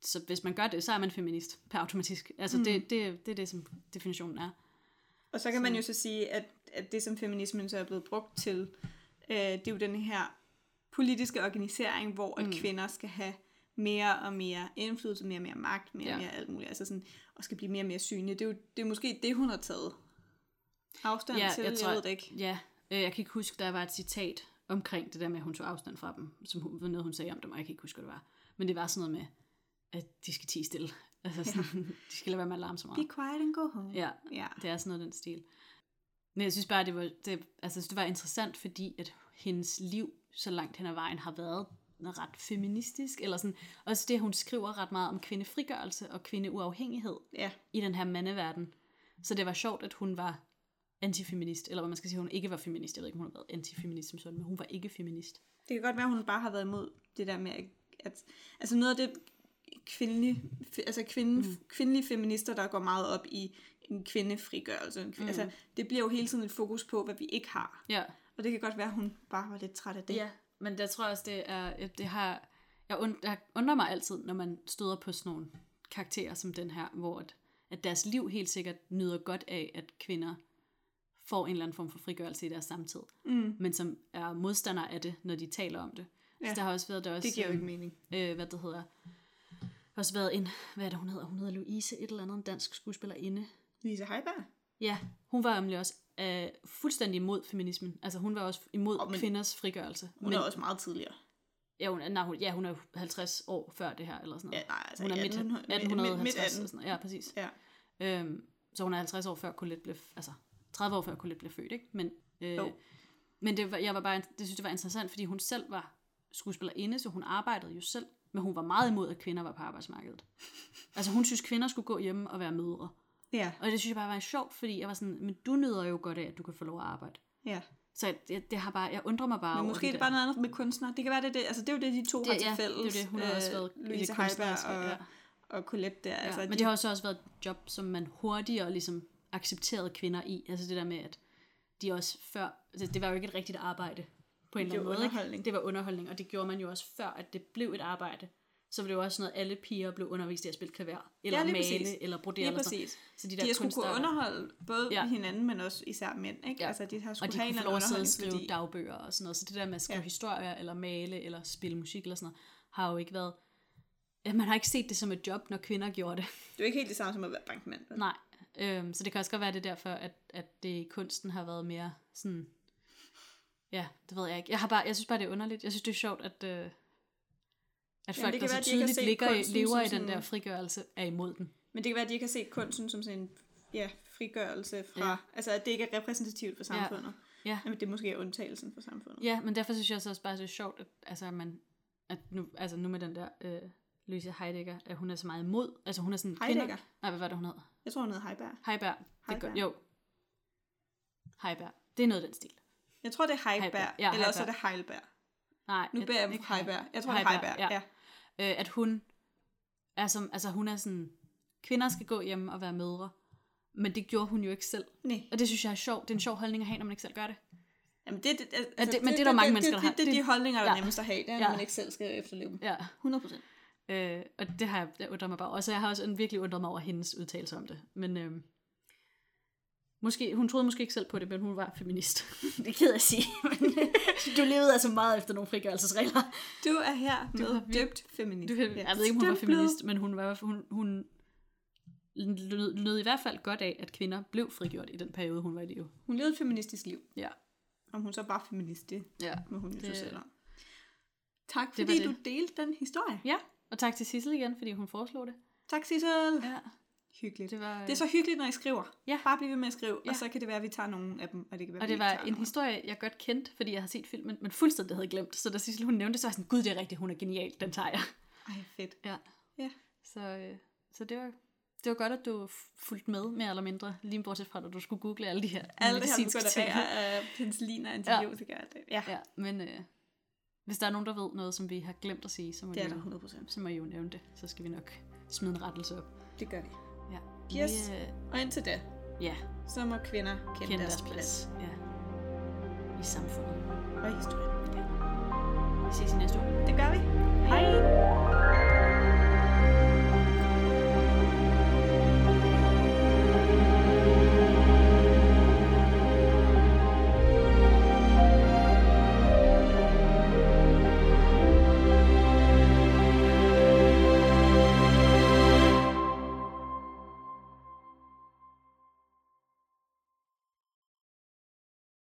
så hvis man gør det, så er man feminist per automatisk. Altså mm. det, det, det er det, som definitionen er. Og så kan man jo så sige, at, at det, som feminismen så er blevet brugt til, øh, det er jo den her politiske organisering, hvor at Mm. kvinder skal have mere og mere indflydelse, mere og mere magt, mere og Ja. mere alt muligt, altså sådan, og skal blive mere og mere synlige. Det er jo det er måske det, hun har taget afstand Ja, til, jeg tror- jeg ved det ikke. Ja, øh, jeg kan ikke huske, der var et citat omkring det der med, at hun tog afstand fra dem, som hun, noget, hun sagde om dem, og jeg kan ikke huske, hvad det var. Men det var sådan noget med, at de skal tige stille. [laughs] Altså sådan, de skal lade være med at larme så Be meget. quiet and go home. Ja, ja. det er sådan noget den stil. Men jeg synes bare, det var, det, altså, det var interessant, fordi at hendes liv så langt hen ad vejen har været ret feministisk, eller sådan, også det, hun skriver ret meget om kvindefrigørelse og kvindeuafhængighed ja. i den her mandeverden. Så det var sjovt, at hun var antifeminist, eller hvad man skal sige, hun ikke var feminist. Jeg ved ikke, om hun har været antifeminist som sådan, men hun var ikke feminist. Det kan godt være, at hun bare har været imod det der med, at altså noget af det kvindelige, altså kvinde, mm. kvindelige feminister, der går meget op i en kvindefrigørelse. En kvinde, mm. Altså, det bliver jo hele tiden et fokus på, hvad vi ikke har. Ja, Og det kan godt være, at hun bare var lidt træt af det. ja men jeg tror også, det er, det har, jeg, und, jeg undrer mig altid, når man støder på sådan nogle karakterer som den her, hvor at, at deres liv helt sikkert nyder godt af, at kvinder får en eller anden form for frigørelse i deres samtid, Mm. men som er modstandere af det, når de taler om det. Ja. Så der har også været, der også, Det giver jo øhm, ikke mening. øh, hvad det hedder, også været en, hvad er det hun hedder, hun hedder Louise, et eller andet, en dansk skuespillerinde. Lise Heiberg? Ja, hun var nemlig også øh, fuldstændig imod feminismen. Altså hun var også imod oh, men- kvinders frigørelse. Hun men, er også meget tidligere. ja, hun, er- nej, hun, ja, hun er 50 år før det her, eller sådan noget. Ja, nej, altså hun er midt, 1800 midt- 1850 midt- midt eller sådan noget. Ja, præcis. Ja. Øhm, så hun er 50 år før Colette blev, altså 30 år før Colette blev født, ikke? Men, øh, Jo. men det, var, jeg var bare, det synes jeg var interessant, fordi hun selv var skuespillerinde, så hun arbejdede jo selv, men hun var meget imod, at kvinder var på arbejdsmarkedet. altså hun synes, kvinder skulle gå hjemme og være mødre. Ja, Og det synes jeg bare var sjovt, fordi jeg var sådan, men du nyder jo godt af, at du kan få lov at arbejde. ja. Så det, det har bare, jeg undrer mig bare Men over måske er det bare noget andet med kunstnere. Det kan være, det det. Altså, det er jo det, de to det, har til ja, fælles. det er det, hun har også øh, været i det Louise Heiberg og, ja. og Colette der. Ja, altså, men de, det har også også været et job, som man hurtigere ligesom accepterede kvinder i. Altså det der med, at de også før... Det, det var jo ikke et rigtigt arbejde på en Det eller anden måde. ikke? underholdning. Det var underholdning, og det gjorde man jo også før, at det blev et arbejde. Så var det jo også noget, alle piger blev undervist i at spille klaver, eller Ja, male, præcis. eller brodere. Lige eller sådan. præcis. Så de De der har skulle kunne underholde både Ja. hinanden, men også især mænd. Ikke? Ja. Altså, de har og skulle de have kunne få eller lov anden at sidde og skrive underholdningsværdi. dagbøger og sådan noget. Så det der med at skrive ja. Historier, eller male, eller spille musik, eller sådan noget, har jo ikke været... Ja, man har ikke set det som et job, når kvinder gjorde det. Det er jo ikke helt det samme som at være bankmand. vel? Nej, øhm, så det kan også godt være, det er derfor, at, at det kunsten har været mere sådan... Ja, det ved jeg ikke. Jeg, har bare, jeg synes bare, det er underligt. Jeg synes, det er sjovt, at, øh, at folk, det der kan så være, de har tydeligt set ligger kunsten lever i den der frigørelse, er imod den. Men det kan være, at de ikke har set kunsten som sådan en ja, frigørelse fra... Ja. Ja. Altså, at det ikke er repræsentativt for samfundet. Ja. Jamen, det er måske undtagelsen for samfundet. Ja, men derfor synes jeg også bare, det er sjovt, at, altså, man, at nu, altså nu med den der øh, Louise Heidegger, at hun er så meget imod. Altså hun er sådan... Heidegger? Kvinder, nej, hvad var det, hun hed? Jeg tror, hun hedder Heiberg. Heiberg. Det er Heiberg. godt. Jo. Heiberg. Det er noget af den stil. Jeg tror, det er Heiberg, Heiberg. Ja, ja, eller også er Heiberg. det Heilberg. Nej, Nu beder jeg på Heiberg. Jeg tror, det er Heiberg, Heiberg. ja. Ja. Øh, at hun er som, altså hun er sådan, kvinder skal gå hjem og være mødre, men det gjorde hun jo ikke selv. Nej. Og det synes jeg er sjovt. Det er en sjov holdning at have, når man ikke selv gør det. Jamen, det, det, altså, det- men det er der mange det, mennesker, det, der har. det, det, er Det- de holdninger, der er ja. nemmest at have. Det er, Ja. når man ikke selv skal efterleve dem. Ja. 100 procent. Øh, og det har jeg, det undrer mig bare. Og så jeg har også virkelig undret mig over hendes udtalelse om det. Men øh, måske, hun troede måske ikke selv på det, men hun var feminist. [laughs] det er ked af at sige. Men, du levede altså meget efter nogle frigørelsesregler. Du er her Du blevet har vir- døbt feminist. Du, jeg ved ikke, om hun var feminist, men hun, var, hun, hun nød, nød i hvert fald godt af, at kvinder blev frigjort i den periode, hun var i live. Hun levede et feministisk liv. Ja. Om hun så var feminist, det Ja. må hun jo Det- det, så selv om. Tak det fordi du det. delte den historie. ja. Og tak til Sissel igen, fordi hun foreslog det. Tak, Sissel. Ja. Hyggeligt. Det var, Det er så hyggeligt, når I skriver. Ja. Bare bliv ved med at skrive, Ja. og så kan det være, at vi tager nogle af dem, og det kan være, og det var en nogle. historie, jeg godt kendte, fordi jeg har set filmen, men fuldstændig havde glemt. Så da Sissel hun nævnte det, så var jeg sådan, gud, det er rigtigt, hun er genial, den tager jeg. Ej, fedt. Ja. Ja. Så, øh, så det var, det var godt, at du fulgte med, mere eller mindre, lige bortset fra, at du skulle google alle de her Alle det her medicinske ting. bag af penicillin og antibiotika. Ja. ja, Ja, men øh, hvis der er nogen, der ved noget, som vi har glemt at sige, så må, det er I, der jo, 100 procent. så må I jo nævne det. Så skal vi nok smide en rettelse op. Det gør vi. Yes. Vi, øh... Og indtil da, ja. så må kvinder kende, kende deres, deres plads. Ja. I samfundet. Og i historien. Ja. Vi ses i næste uge. Det gør vi. Hej. Hej.